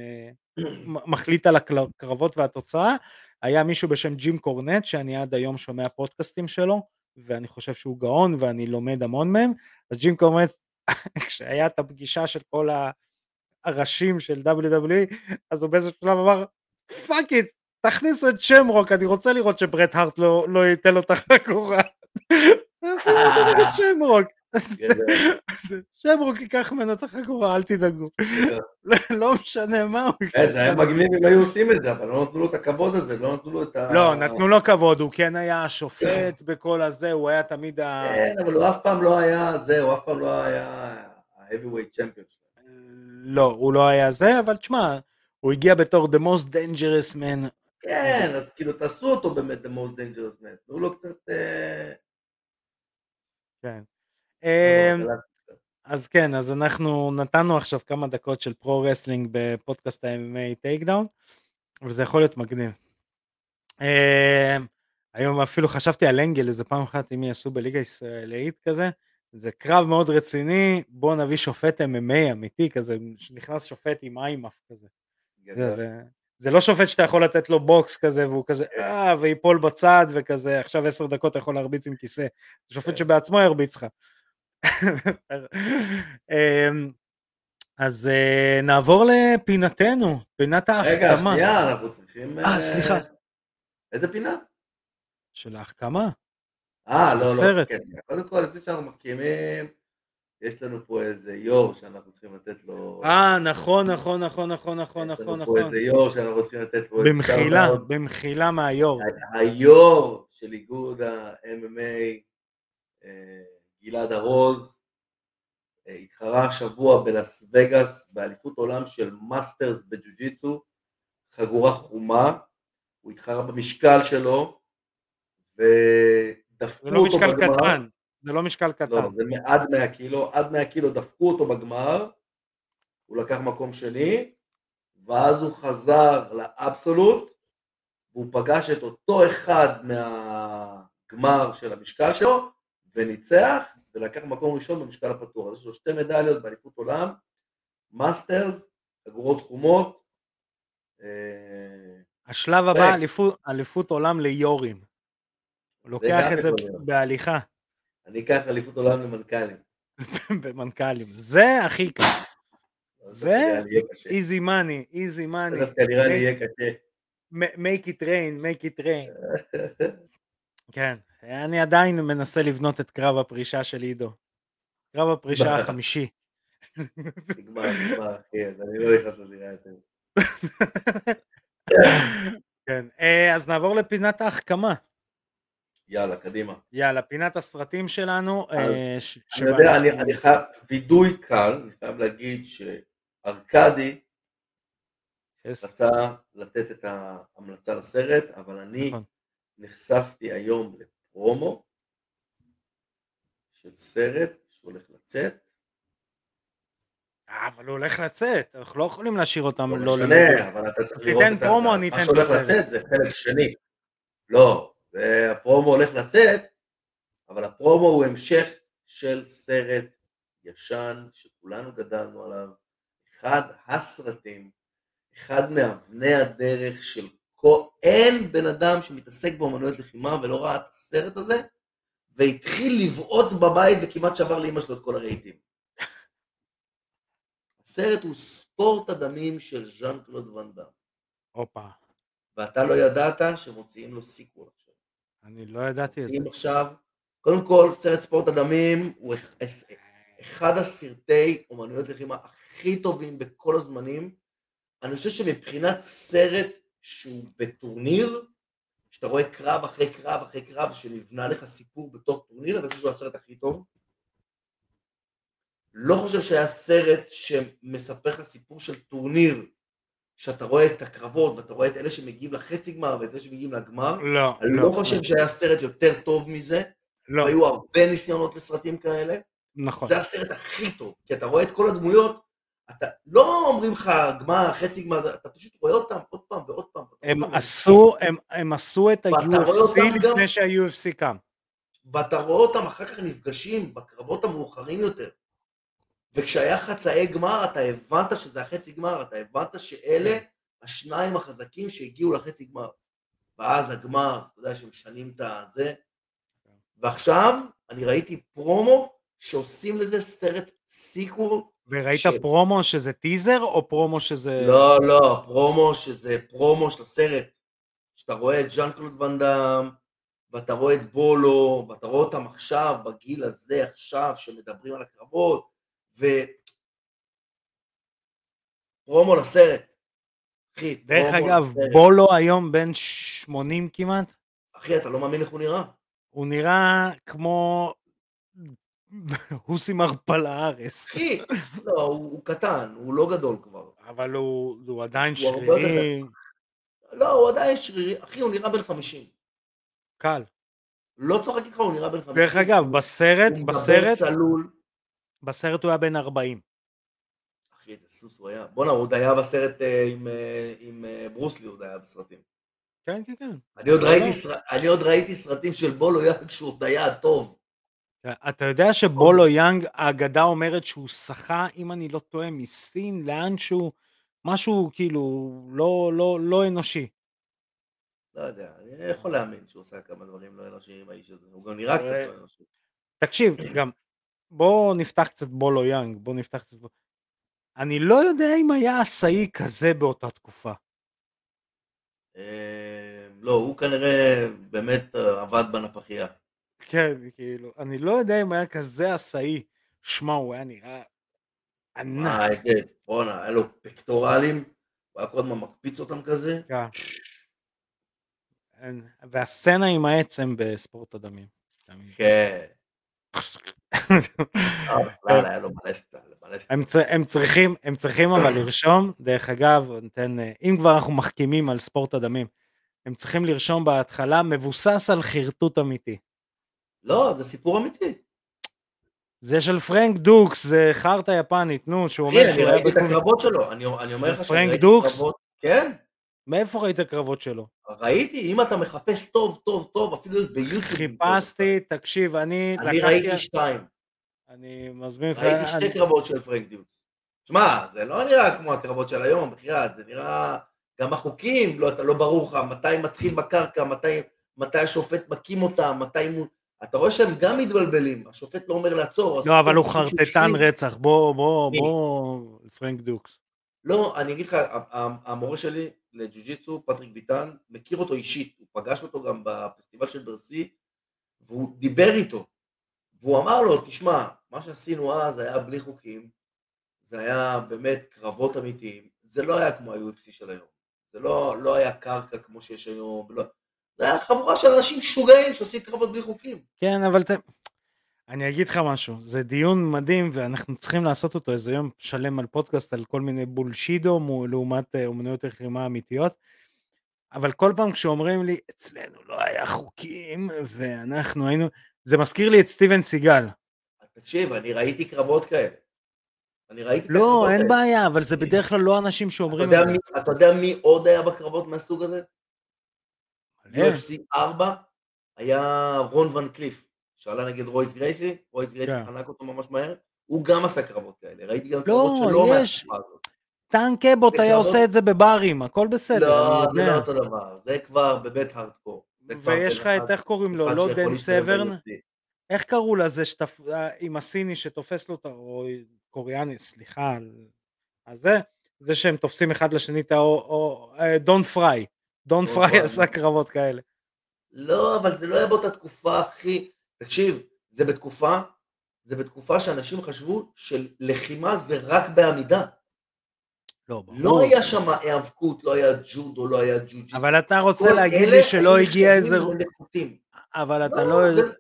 [SPEAKER 1] מחליט על הקרבות והתוצאה, היה מישהו בשם ג'ים קורנט שאני עד היום שומע פודקאסטים שלו ואני חושב שהוא גאון ואני לומד המון מהם, אז ג'ים קורנט כשהיה את הפגישה של כל הראשים של WWE אז הוא באיזה שלב אמר fuck it, תכניסו את שמרוק, אני רוצה לראות שברט הארט לא, לא ייתן לו את החגורה. שמרוק. שמרוק ייקח ממנו את החגורה, אל תדאגו. לא משנה מה הוא
[SPEAKER 2] ייקח. זה היה מגניב אם היו עושים את זה, אבל לא נתנו לו את הכבוד הזה, לא נתנו לו את ה...
[SPEAKER 1] לא, נתנו לו כבוד, הוא כן היה השופט בכל הזה, הוא היה תמיד ה...
[SPEAKER 2] כן, אבל הוא אף פעם לא היה זה, הוא אף פעם לא היה ה-heavyweight champion.
[SPEAKER 1] לא, הוא לא היה זה, אבל תשמע, הוא הגיע בתור the most dangerous man.
[SPEAKER 2] כן, אז כאילו תעשו אותו באמת the most dangerous man, תנו לו קצת... אה,
[SPEAKER 1] כן. אמ, אז כן, אז אנחנו נתנו עכשיו כמה דקות של pro-wrestling בפודקאסט ה-MMA טייקדאון, וזה יכול להיות מגניב. אמ, היום אפילו חשבתי על angle איזה פעם אחת אם יעשו בליגה ישראלית כזה, זה קרב מאוד רציני, בוא נביא שופט MMA אמיתי כזה, נכנס שופט עם IMMAF כזה. זה, זה, זה לא שופט שאתה יכול לתת לו בוקס כזה והוא כזה אה, ויפול בצד וכזה עכשיו עשר דקות אתה יכול להרביץ עם כיסא, זה שופט כן. שבעצמו ירביץ לך. אמ, אז uh, נעבור לפינתנו, פינת ההחכמה.
[SPEAKER 2] רגע, שנייה, אנחנו צריכים...
[SPEAKER 1] אה, סליחה.
[SPEAKER 2] איזה פינה?
[SPEAKER 1] של ההחכמה.
[SPEAKER 2] אה, לא, לא, כן. קודם כל, לפני שאנחנו מקימים, יש לנו פה איזה יו"ר שאנחנו צריכים לתת לו...
[SPEAKER 1] אה, נכון, נכון, נכון, נכון, נכון, נכון, נכון.
[SPEAKER 2] יש לנו פה איזה יו"ר שאנחנו צריכים לתת לו...
[SPEAKER 1] במחילה, במחילה מהיו"ר.
[SPEAKER 2] היו"ר של איגוד ה-MMA, אה, גלעד ארוז, אה, התחרה השבוע בלאס וגאס באליפות עולם של masters בג'ו-ג'יצו, חגורה חומה, הוא התחרה במשקל שלו, ודפקו
[SPEAKER 1] לא
[SPEAKER 2] אותו בגמר.
[SPEAKER 1] זה לא משקל קטן. זה לא משקל קטן.
[SPEAKER 2] לא, זה עד 100 קילו, עד 100 קילו דפקו אותו בגמר, הוא לקח מקום שני, ואז הוא חזר ל absolute, והוא פגש את אותו אחד מהגמר של המשקל שלו, וניצח, ולקח מקום ראשון במשקל הפתוח. אז יש לו שתי מדליות באליפות עולם, masters, חגורות חומות.
[SPEAKER 1] אה, השלב הבא, אליפות עולם ליורים. הוא לוקח את זה בהליכה.
[SPEAKER 2] אני אקח אליפות עולם למנכ"לים.
[SPEAKER 1] במנכ"לים. זה הכי קל. זה easy money, easy money. זה
[SPEAKER 2] דווקא נראה לי יהיה קשה.
[SPEAKER 1] make it rain, make it rain. כן, אני עדיין מנסה לבנות את קרב הפרישה של עידו. קרב הפרישה החמישי.
[SPEAKER 2] נגמר, נגמר, אחי, אז אני לא נכנס לזירה יותר.
[SPEAKER 1] כן, אה, אז נעבור לפינת ההחכמה.
[SPEAKER 2] יאללה, קדימה.
[SPEAKER 1] יאללה, פינת הסרטים שלנו.
[SPEAKER 2] אה, אני יודע, אני חייב, וידוי קל, אני חייב להגיד שארקדי רצה לתת את ההמלצה לסרט, אבל אני נכון. נחשפתי היום לפרומו של סרט שהולך לצאת.
[SPEAKER 1] אה, אבל הוא הולך לצאת, אנחנו לא יכולים להשאיר אותם
[SPEAKER 2] לא
[SPEAKER 1] לא
[SPEAKER 2] משנה, אבל אתה צריך לראות את
[SPEAKER 1] פרומו, אני
[SPEAKER 2] מה
[SPEAKER 1] אתן את
[SPEAKER 2] שהולך. לצאת זה חלק שני. לא, והפרומו הולך לצאת, אבל הפרומו הוא המשך של סרט ישן שכולנו גדלנו עליו, אחד הסרטים, אחד מאבני הדרך של כל... אין בן אדם שמתעסק באמנויות לחימה ולא ראה את הסרט הזה, והתחיל לבעוט בבית וכמעט שבר לאמא שלו את כל הרהיטים. הסרט הוא ספורט הדמים של ז'אן קלוד ואן
[SPEAKER 1] הופה,
[SPEAKER 2] ואתה לא ידעת שמוציאים לו sequel עכשיו.
[SPEAKER 1] אני לא ידעתי את זה.
[SPEAKER 2] מוציאים עכשיו, קודם כל, סרט ספורט הדמים הוא אחד הסרטי אומנויות לחימה הכי טובים בכל הזמנים. אני חושב שמבחינת סרט שהוא בטורניר, שאתה רואה קרב אחרי קרב אחרי קרב, שנבנה לך סיפור בתוך טורניר, אני חושב שהוא הסרט הכי טוב. לא חושב שהיה סרט שמספר לך סיפור של טורניר, שאתה רואה את הקרבות ואתה רואה את אלה שמגיעים לחצי גמר ואת אלה שמגיעים לגמר.
[SPEAKER 1] לא,
[SPEAKER 2] אני לא חושב שהיה סרט יותר טוב מזה,
[SPEAKER 1] לא,
[SPEAKER 2] והיו הרבה ניסיונות לסרטים כאלה.
[SPEAKER 1] נכון.
[SPEAKER 2] זה הסרט הכי טוב, כי אתה רואה את כל הדמויות, אתה לא אומרים לך גמר, חצי גמר, אתה פשוט רואה אותם עוד פעם ועוד פעם.
[SPEAKER 1] הם. עשו, הם, הם עשו את ה-UFC לפני שה-UFC קם.
[SPEAKER 2] ואתה רואה אותם אחר כך נפגשים בקרבות המאוחרים יותר. וכשהיה חצאי גמר, אתה הבנת שזה החצי גמר, אתה הבנת שאלה השניים החזקים שהגיעו לחצי גמר. ואז הגמר, אתה יודע שמשנים את הזה. ועכשיו, אני ראיתי פרומו שעושים לזה סרט sequel.
[SPEAKER 1] וראית
[SPEAKER 2] ש-
[SPEAKER 1] פרומו שזה טיזר, או פרומו שזה...
[SPEAKER 2] לא, לא, פרומו שזה פרומו של הסרט. שאתה רואה את ז'אן קלוד ואן דאם, ואתה רואה את בולו, ואתה רואה אותם עכשיו, בגיל הזה עכשיו, שמדברים על הקרבות, ו... פרומו לסרט. אחי,
[SPEAKER 1] דרך אגב,
[SPEAKER 2] לסרט.
[SPEAKER 1] בולו היום בן 80 כמעט,
[SPEAKER 2] אחי, אתה לא מאמין איך הוא נראה.
[SPEAKER 1] הוא נראה כמו הוסי מרפל הארס,
[SPEAKER 2] אחי, לא, הוא, הוא קטן, הוא לא גדול כבר.
[SPEAKER 1] אבל הוא, הוא עדיין
[SPEAKER 2] הוא
[SPEAKER 1] שרירי,
[SPEAKER 2] לא, הוא עדיין שרירי, אחי, הוא נראה בן 50.
[SPEAKER 1] קל.
[SPEAKER 2] לא צוחק איתך, הוא נראה בן 50.
[SPEAKER 1] דרך אגב,
[SPEAKER 2] הוא-
[SPEAKER 1] בסרט,
[SPEAKER 2] הוא מדבר
[SPEAKER 1] בסרט,
[SPEAKER 2] צלול.
[SPEAKER 1] בסרט הוא היה בן 40.
[SPEAKER 2] אחי, איזה סוס הוא היה. בואנה, הוא עוד היה בסרט אה, עם, אה, אה, ברוסלי, הוא עוד היה בסרטים.
[SPEAKER 1] כן, כן, כן.
[SPEAKER 2] אני עוד,
[SPEAKER 1] לא,
[SPEAKER 2] ראיתי,
[SPEAKER 1] לא.
[SPEAKER 2] ראיתי סרטים של בולו יאנג כשהוא עוד היה טוב.
[SPEAKER 1] אתה יודע שבולו יאנג, האגדה אומרת שהוא שחה, אם אני לא טועה, מסין לאנשהו, משהו כאילו לא, לא, לא אנושי.
[SPEAKER 2] לא יודע, אני יכול להאמין שהוא עושה כמה דברים לא אנושיים, האיש הזה. הוא גם נראה קצת
[SPEAKER 1] אה,
[SPEAKER 2] לא אנושי.
[SPEAKER 1] תקשיב, גם, בוא נפתח קצת בולו יאנג, בוא נפתח קצת... בולו- אני לא יודע אם היה עשאי כזה באותה תקופה.
[SPEAKER 2] אה, לא, הוא כנראה באמת אה, עבד בנפחייה.
[SPEAKER 1] כן, כאילו, אני לא יודע אם היה כזה עשאי. שמע, הוא היה נראה ענק.
[SPEAKER 2] אה, איזה, בואנה, היה לו פקטורלים, הוא היה כל הזמן מקפיץ אותם כזה.
[SPEAKER 1] כן. והסצנה עם העצם בספורט הדמים.
[SPEAKER 2] כן.
[SPEAKER 1] הם, צריכים, הם צריכים אבל לרשום, דרך אגב, ניתן, אה, אם כבר אנחנו מחכימים על ספורט הדמים, הם צריכים לרשום בהתחלה מבוסס על חרטוט אמיתי.
[SPEAKER 2] לא, זה סיפור אמיתי.
[SPEAKER 1] זה של פרנק דוקס, זה חרטא יפנית, נו, שהוא אומר
[SPEAKER 2] אני ראיתי את. הקרבות שלו, אני אומר לך שאני
[SPEAKER 1] פרנק
[SPEAKER 2] ראיתי
[SPEAKER 1] דוקס?
[SPEAKER 2] קרבות. כן,
[SPEAKER 1] מאיפה ראית קרבות שלו?
[SPEAKER 2] ראיתי, אם אתה מחפש טוב, טוב, טוב, אפילו ביוטיוב.
[SPEAKER 1] חיפשתי, תקשיב, אני
[SPEAKER 2] אני. ראיתי שתיים.
[SPEAKER 1] אני מזמין אותך...
[SPEAKER 2] ראיתי שתי קרבות של פרנק דיוס. שמע, זה לא נראה כמו הקרבות של היום, בחייאת, זה נראה... גם החוקים, לא, אתה לא ברור לך מתי מתחיל בקרקע, מתי, מתי השופט מקים אותם, מתי... הוא- אתה רואה שהם גם מתבלבלים, השופט לא אומר לעצור.
[SPEAKER 1] לא, אבל הוא חרטטן. רצח, בוא, בוא? בוא, פרנק דוקס.
[SPEAKER 2] לא, אני אגיד לך, המורה שלי לג'ו-ג'יצו, פטריק ביטן, מכיר אותו אישית, הוא פגש אותו גם בפסטיבל של ברסי, והוא דיבר איתו, והוא אמר לו, תשמע, מה שעשינו אז היה בלי חוקים, זה היה באמת קרבות אמיתיים, זה לא היה כמו ה-UFC של היום, זה לא, לא היה קרקע כמו שיש היום, לא, זה היה חבורה של אנשים משוגעים שעושים קרבות בלי חוקים.
[SPEAKER 1] כן, אבל ת... אני אגיד לך משהו, זה דיון מדהים ואנחנו צריכים לעשות אותו איזה יום שלם על פודקאסט על כל מיני בולשידו לעומת אה, אומנויות לחימה אמיתיות. אבל כל פעם כשאומרים לי, אצלנו לא היה חוקים, ואנחנו היינו... זה מזכיר לי את סטיבן סיגל.
[SPEAKER 2] תקשיב, אני ראיתי קרבות כאלה. אני ראיתי
[SPEAKER 1] לא,
[SPEAKER 2] הקרבות
[SPEAKER 1] אין
[SPEAKER 2] האלה.
[SPEAKER 1] בעיה, אבל זה בדרך כלל לא אנשים
[SPEAKER 2] אתה
[SPEAKER 1] שאומרים
[SPEAKER 2] יודע
[SPEAKER 1] את.
[SPEAKER 2] מי- אתה יודע מי עוד היה בקרבות מהסוג הזה? UFC 4 היה רון ון קליף, שעלה נגד רויס גרייסי, רויס גרייסי
[SPEAKER 1] כן.
[SPEAKER 2] חנק אותו ממש מהר, הוא גם עשה קרבות כאלה, ראיתי גם קרבות
[SPEAKER 1] לא,
[SPEAKER 2] שלו
[SPEAKER 1] יש-
[SPEAKER 2] מהתקופה הזאת.
[SPEAKER 1] טאנק אבוט היה
[SPEAKER 2] קרבות-
[SPEAKER 1] עושה את זה בברים, הכל בסדר,
[SPEAKER 2] לא, זה. לא אותו דבר, זה כבר באמת הארדקור.
[SPEAKER 1] ויש לך את, איך קוראים לו, לא דן סברן? איך קראו לזה שתפ... עם הסיני שתופס לו את ה... או קוריאני, סליחה, על- אז זה, זה שהם תופסים אחד לשני את ה... או- או... אה, דון פריי. דון
[SPEAKER 2] דון
[SPEAKER 1] פריי. עשה קרבות כאלה.
[SPEAKER 2] לא, אבל זה לא היה באותה תקופה, אחי. תקשיב, זה בתקופה, זה בתקופה שאנשים חשבו שלחימה זה רק בעמידה.
[SPEAKER 1] לא, ברור.
[SPEAKER 2] לא היה שם היאבקות, לא היה ג'ודו, לא היה ג'ו-ג'יטו.
[SPEAKER 1] אבל אתה רוצה להגיד לי שלא הגיע איזה... אבל אתה
[SPEAKER 2] לא,
[SPEAKER 1] לא...
[SPEAKER 2] זה-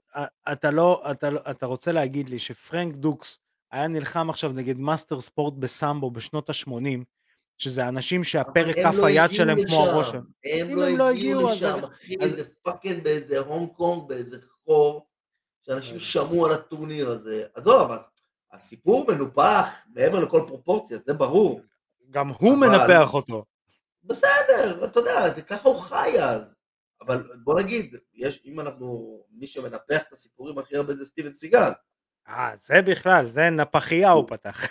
[SPEAKER 1] אתה לא... אתה לא... אתה רוצה להגיד לי שפרנק דוקס היה נלחם עכשיו נגד master sport בסמבו בשנות ה-80, שזה אנשים שהפרק כף
[SPEAKER 2] לא
[SPEAKER 1] היד שלהם כמו. הראש שלהם.
[SPEAKER 2] הם לא
[SPEAKER 1] הם לא
[SPEAKER 2] הגיעו לשם, אחי,
[SPEAKER 1] אז-
[SPEAKER 2] זה fucking באיזה הונג קונג, באיזה חור, שאנשים
[SPEAKER 1] אז-
[SPEAKER 2] שמעו על הטורניר הזה. עזוב, אז הסיפור מנופח מעבר לכל פרופורציה, זה ברור.
[SPEAKER 1] גם הוא
[SPEAKER 2] אבל-
[SPEAKER 1] מנפח אותו.
[SPEAKER 2] בסדר, אתה יודע, זה ככה הוא חי אז. אבל בוא נגיד, יש, אם אנחנו, מי שמנפח את הסיפורים הכי הרבה זה סטיבן סיגל.
[SPEAKER 1] אה, זה בכלל, זה נפחייה הוא פתח.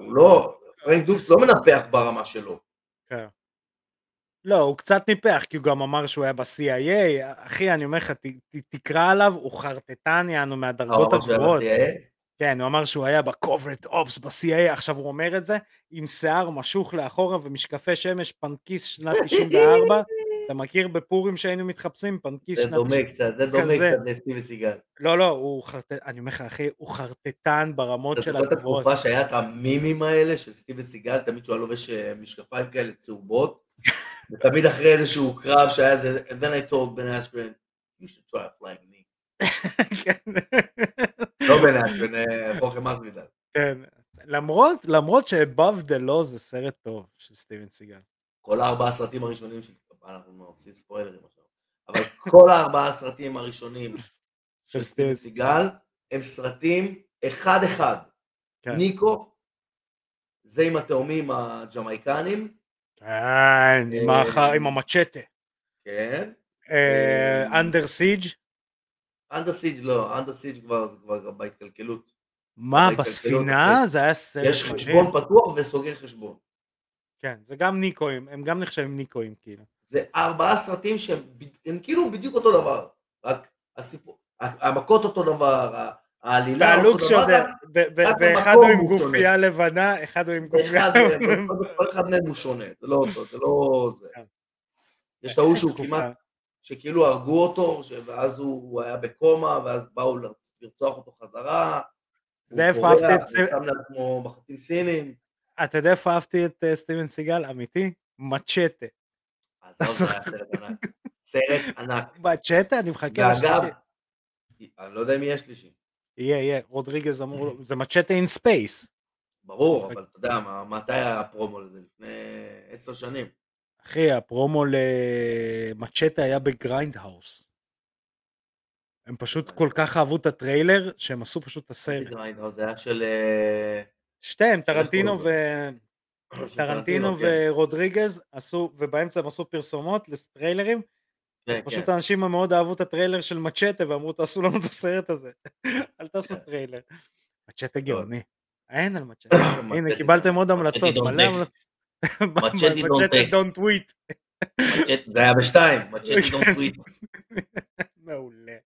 [SPEAKER 2] הוא לא, פרנק דוקס לא מנפח ברמה שלו.
[SPEAKER 1] כן. לא, הוא קצת ניפח, כי הוא גם אמר שהוא היה ב-CIA, אחי, אני אומר לך, תקרא עליו, הוא חרטטן יענו מהדרגות
[SPEAKER 2] היה
[SPEAKER 1] הגבוהות. כן, הוא אמר שהוא היה ב-Covert Ops ב-CIA, עכשיו הוא אומר את זה, עם שיער משוך לאחורה ומשקפי שמש, פנקיס שנת 94, אתה מכיר בפורים שהיינו מתחפשים? פנקיס
[SPEAKER 2] זה
[SPEAKER 1] שנת...
[SPEAKER 2] דומה קצת, זה דומה. קצת לסטיבן סיגל.
[SPEAKER 1] לא, לא, הוא חרטטן, אני אומר לך, אחי, הוא חרטטן ברמות של הגבוהות.
[SPEAKER 2] התקופה שהיה את המימים האלה של סטיבן סיגל, תמיד שהוא היה לובש אה, משקפיים כאלה צהובות, ותמיד אחרי איזשהו קרב שהיה איזה, then I told Ben Askren, you should try flying me. לא בן אשכן, אה, חוכם מסוידל.
[SPEAKER 1] כן, למרות, למרות ש-Above the Law זה סרט טוב של סטיבן סיגל.
[SPEAKER 2] כל הארבעה הסרטים הראשונים של... אנחנו עושים ספוילרים עכשיו. אבל כל הארבעה הסרטים הראשונים של סטיבן סיגל הם סרטים אחד-אחד.
[SPEAKER 1] כן.
[SPEAKER 2] ניקו, זה עם התאומים הג'מייקנים,
[SPEAKER 1] כן, עם
[SPEAKER 2] אה,
[SPEAKER 1] עם המצ'טה.
[SPEAKER 2] כן.
[SPEAKER 1] אנדר סיג'
[SPEAKER 2] אנדר סיג' לא, אנדר סיג' כבר זה כבר בהתקלקלות.
[SPEAKER 1] מה, בספינה?
[SPEAKER 2] אחי.
[SPEAKER 1] זה היה סרט
[SPEAKER 2] יש
[SPEAKER 1] מדהים.
[SPEAKER 2] חשבון פתוח וסוגר חשבון.
[SPEAKER 1] כן, זה גם ניקואים, הם גם נחשבים ניקואים כאילו.
[SPEAKER 2] זה ארבעה סרטים שהם הם כאילו בדיוק אותו דבר. רק הסיפור, המכות אותו דבר, העלילה אותו
[SPEAKER 1] שעוד,
[SPEAKER 2] דבר,
[SPEAKER 1] ב-
[SPEAKER 2] רק
[SPEAKER 1] ואחד
[SPEAKER 2] המקום
[SPEAKER 1] הוא עם
[SPEAKER 2] הוא שונה.
[SPEAKER 1] גופייה לבנה, אחד הוא עם גופייה...
[SPEAKER 2] מהם, כל- אחד מהם הוא שונה, זה לא אותו, זה לא זה.
[SPEAKER 1] כן.
[SPEAKER 2] יש את ההוא שהוא. כמעט, שכאילו הרגו אותו, ואז הוא הוא היה בקומה, ואז באו לרצוח אותו חזרה.
[SPEAKER 1] זה
[SPEAKER 2] הוא
[SPEAKER 1] איפה אהבתי את זה.
[SPEAKER 2] ושם לעצמו מחטים סינים.
[SPEAKER 1] אתה יודע איפה אהבתי את אה, סטיבן סיגל? אמיתי? מצ'טה.
[SPEAKER 2] עזוב, זה היה סרט ענק. סרט ענק.
[SPEAKER 1] מצ'טה? אני מחכה לשלישי.
[SPEAKER 2] אני לא יודע אם יהיה שלישי.
[SPEAKER 1] יהיה, יהיה, רודריגז אמור, זה מצ'טה in space.
[SPEAKER 2] ברור. אבל אתה יודע, מתי היה הפרומו לזה? לפני עשר שנים.
[SPEAKER 1] אחי, הפרומו למצ'טה היה בגריינד האוס. הם פשוט כל כך אהבו את הטריילר, שהם עשו פשוט את הסרט.
[SPEAKER 2] גריינדהאוז, זה היה של... אה,
[SPEAKER 1] שתיהם, טרנטינו ו... טרנטינו
[SPEAKER 2] כן.
[SPEAKER 1] ורודריגז עשו, ובאמצע הם עשו פרסומות לטריילרים, אז
[SPEAKER 2] כן,
[SPEAKER 1] פשוט
[SPEAKER 2] כן.
[SPEAKER 1] האנשים מאוד אהבו את הטריילר של מצ'טה ואמרו תעשו לנו את הסרט הזה, אל תעשו. טריילר. מצ'טה גאוני. אין על מצ'טה. הנה קיבלתם עוד המלצות, מלא. המלצות.
[SPEAKER 2] מצ'טה don't
[SPEAKER 1] מצ'טה
[SPEAKER 2] text.
[SPEAKER 1] don't tweet.
[SPEAKER 2] מצ'ט- זה היה בשתיים, מצ'טי don't tweet.
[SPEAKER 1] מעולה.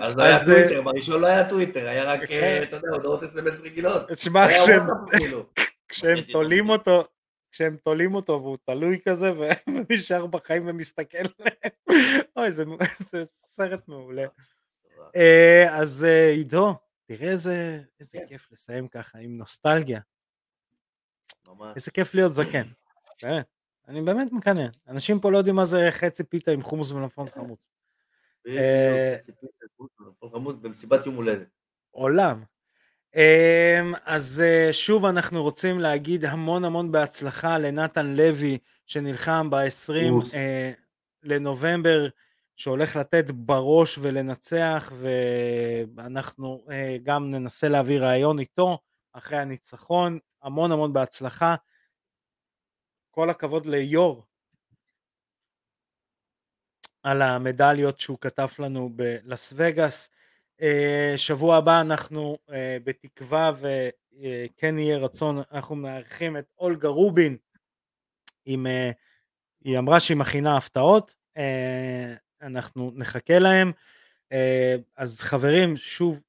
[SPEAKER 2] אז לא היה
[SPEAKER 1] אה,
[SPEAKER 2] טוויטר, בראשון לא היה טוויטר, היה רק,
[SPEAKER 1] כן.
[SPEAKER 2] אה, אתה יודע, הודעות אס.אם.אס רגילות.
[SPEAKER 1] תשמע, כשהם-
[SPEAKER 2] מצ'טה
[SPEAKER 1] תולים אותו, כשהם תולים אותו והוא תלוי כזה ונשאר בחיים ומסתכל עליהם. אוי, זה זה סרט מעולה. אה, אז עידו, תראה איזה איזה
[SPEAKER 2] כן.
[SPEAKER 1] כיף לסיים ככה עם נוסטלגיה.
[SPEAKER 2] ממש.
[SPEAKER 1] איזה כיף להיות זקן. באמת. אני באמת מקנא. אנשים פה לא יודעים מה זה חצי פיתה עם חומוס ומלפון חמוץ. אה,
[SPEAKER 2] חמוד, במסיבת יום הולדת.
[SPEAKER 1] עולם. אמ, אז אה, שוב אנחנו רוצים להגיד המון המון בהצלחה לנתן לוי שנלחם ב-20 אה, לנובמבר שהולך לתת בראש ולנצח ואנחנו אה, גם ננסה להביא ראיון איתו אחרי הניצחון המון המון בהצלחה. כל הכבוד ליאור. על המדליות שהוא כתב לנו בלאס וגאס. אה, שבוע הבא אנחנו אה, בתקווה וכן יהיה רצון, אנחנו מארחים את אולגה רובין, עם, אה, היא אמרה שהיא מכינה הפתעות, אנחנו נחכה להם. אז חברים, שוב,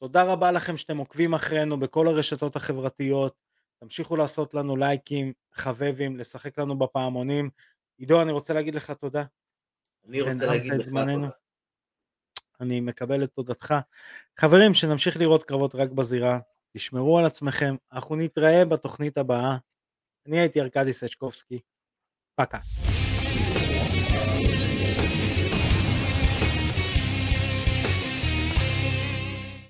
[SPEAKER 1] תודה רבה לכם שאתם עוקבים אחרינו בכל הרשתות החברתיות, תמשיכו לעשות לנו לייקים, חבבים, לשחק לנו בפעמונים. עידו, אני רוצה להגיד לך תודה.
[SPEAKER 2] אני רוצה להגיד לך תודה.
[SPEAKER 1] אני מקבל את תודתך. חברים, שנמשיך לראות קרבות רק בזירה, תשמרו על עצמכם, אנחנו נתראה בתוכנית הבאה. אני הייתי ארכדי סצ'קובסקי, פקה.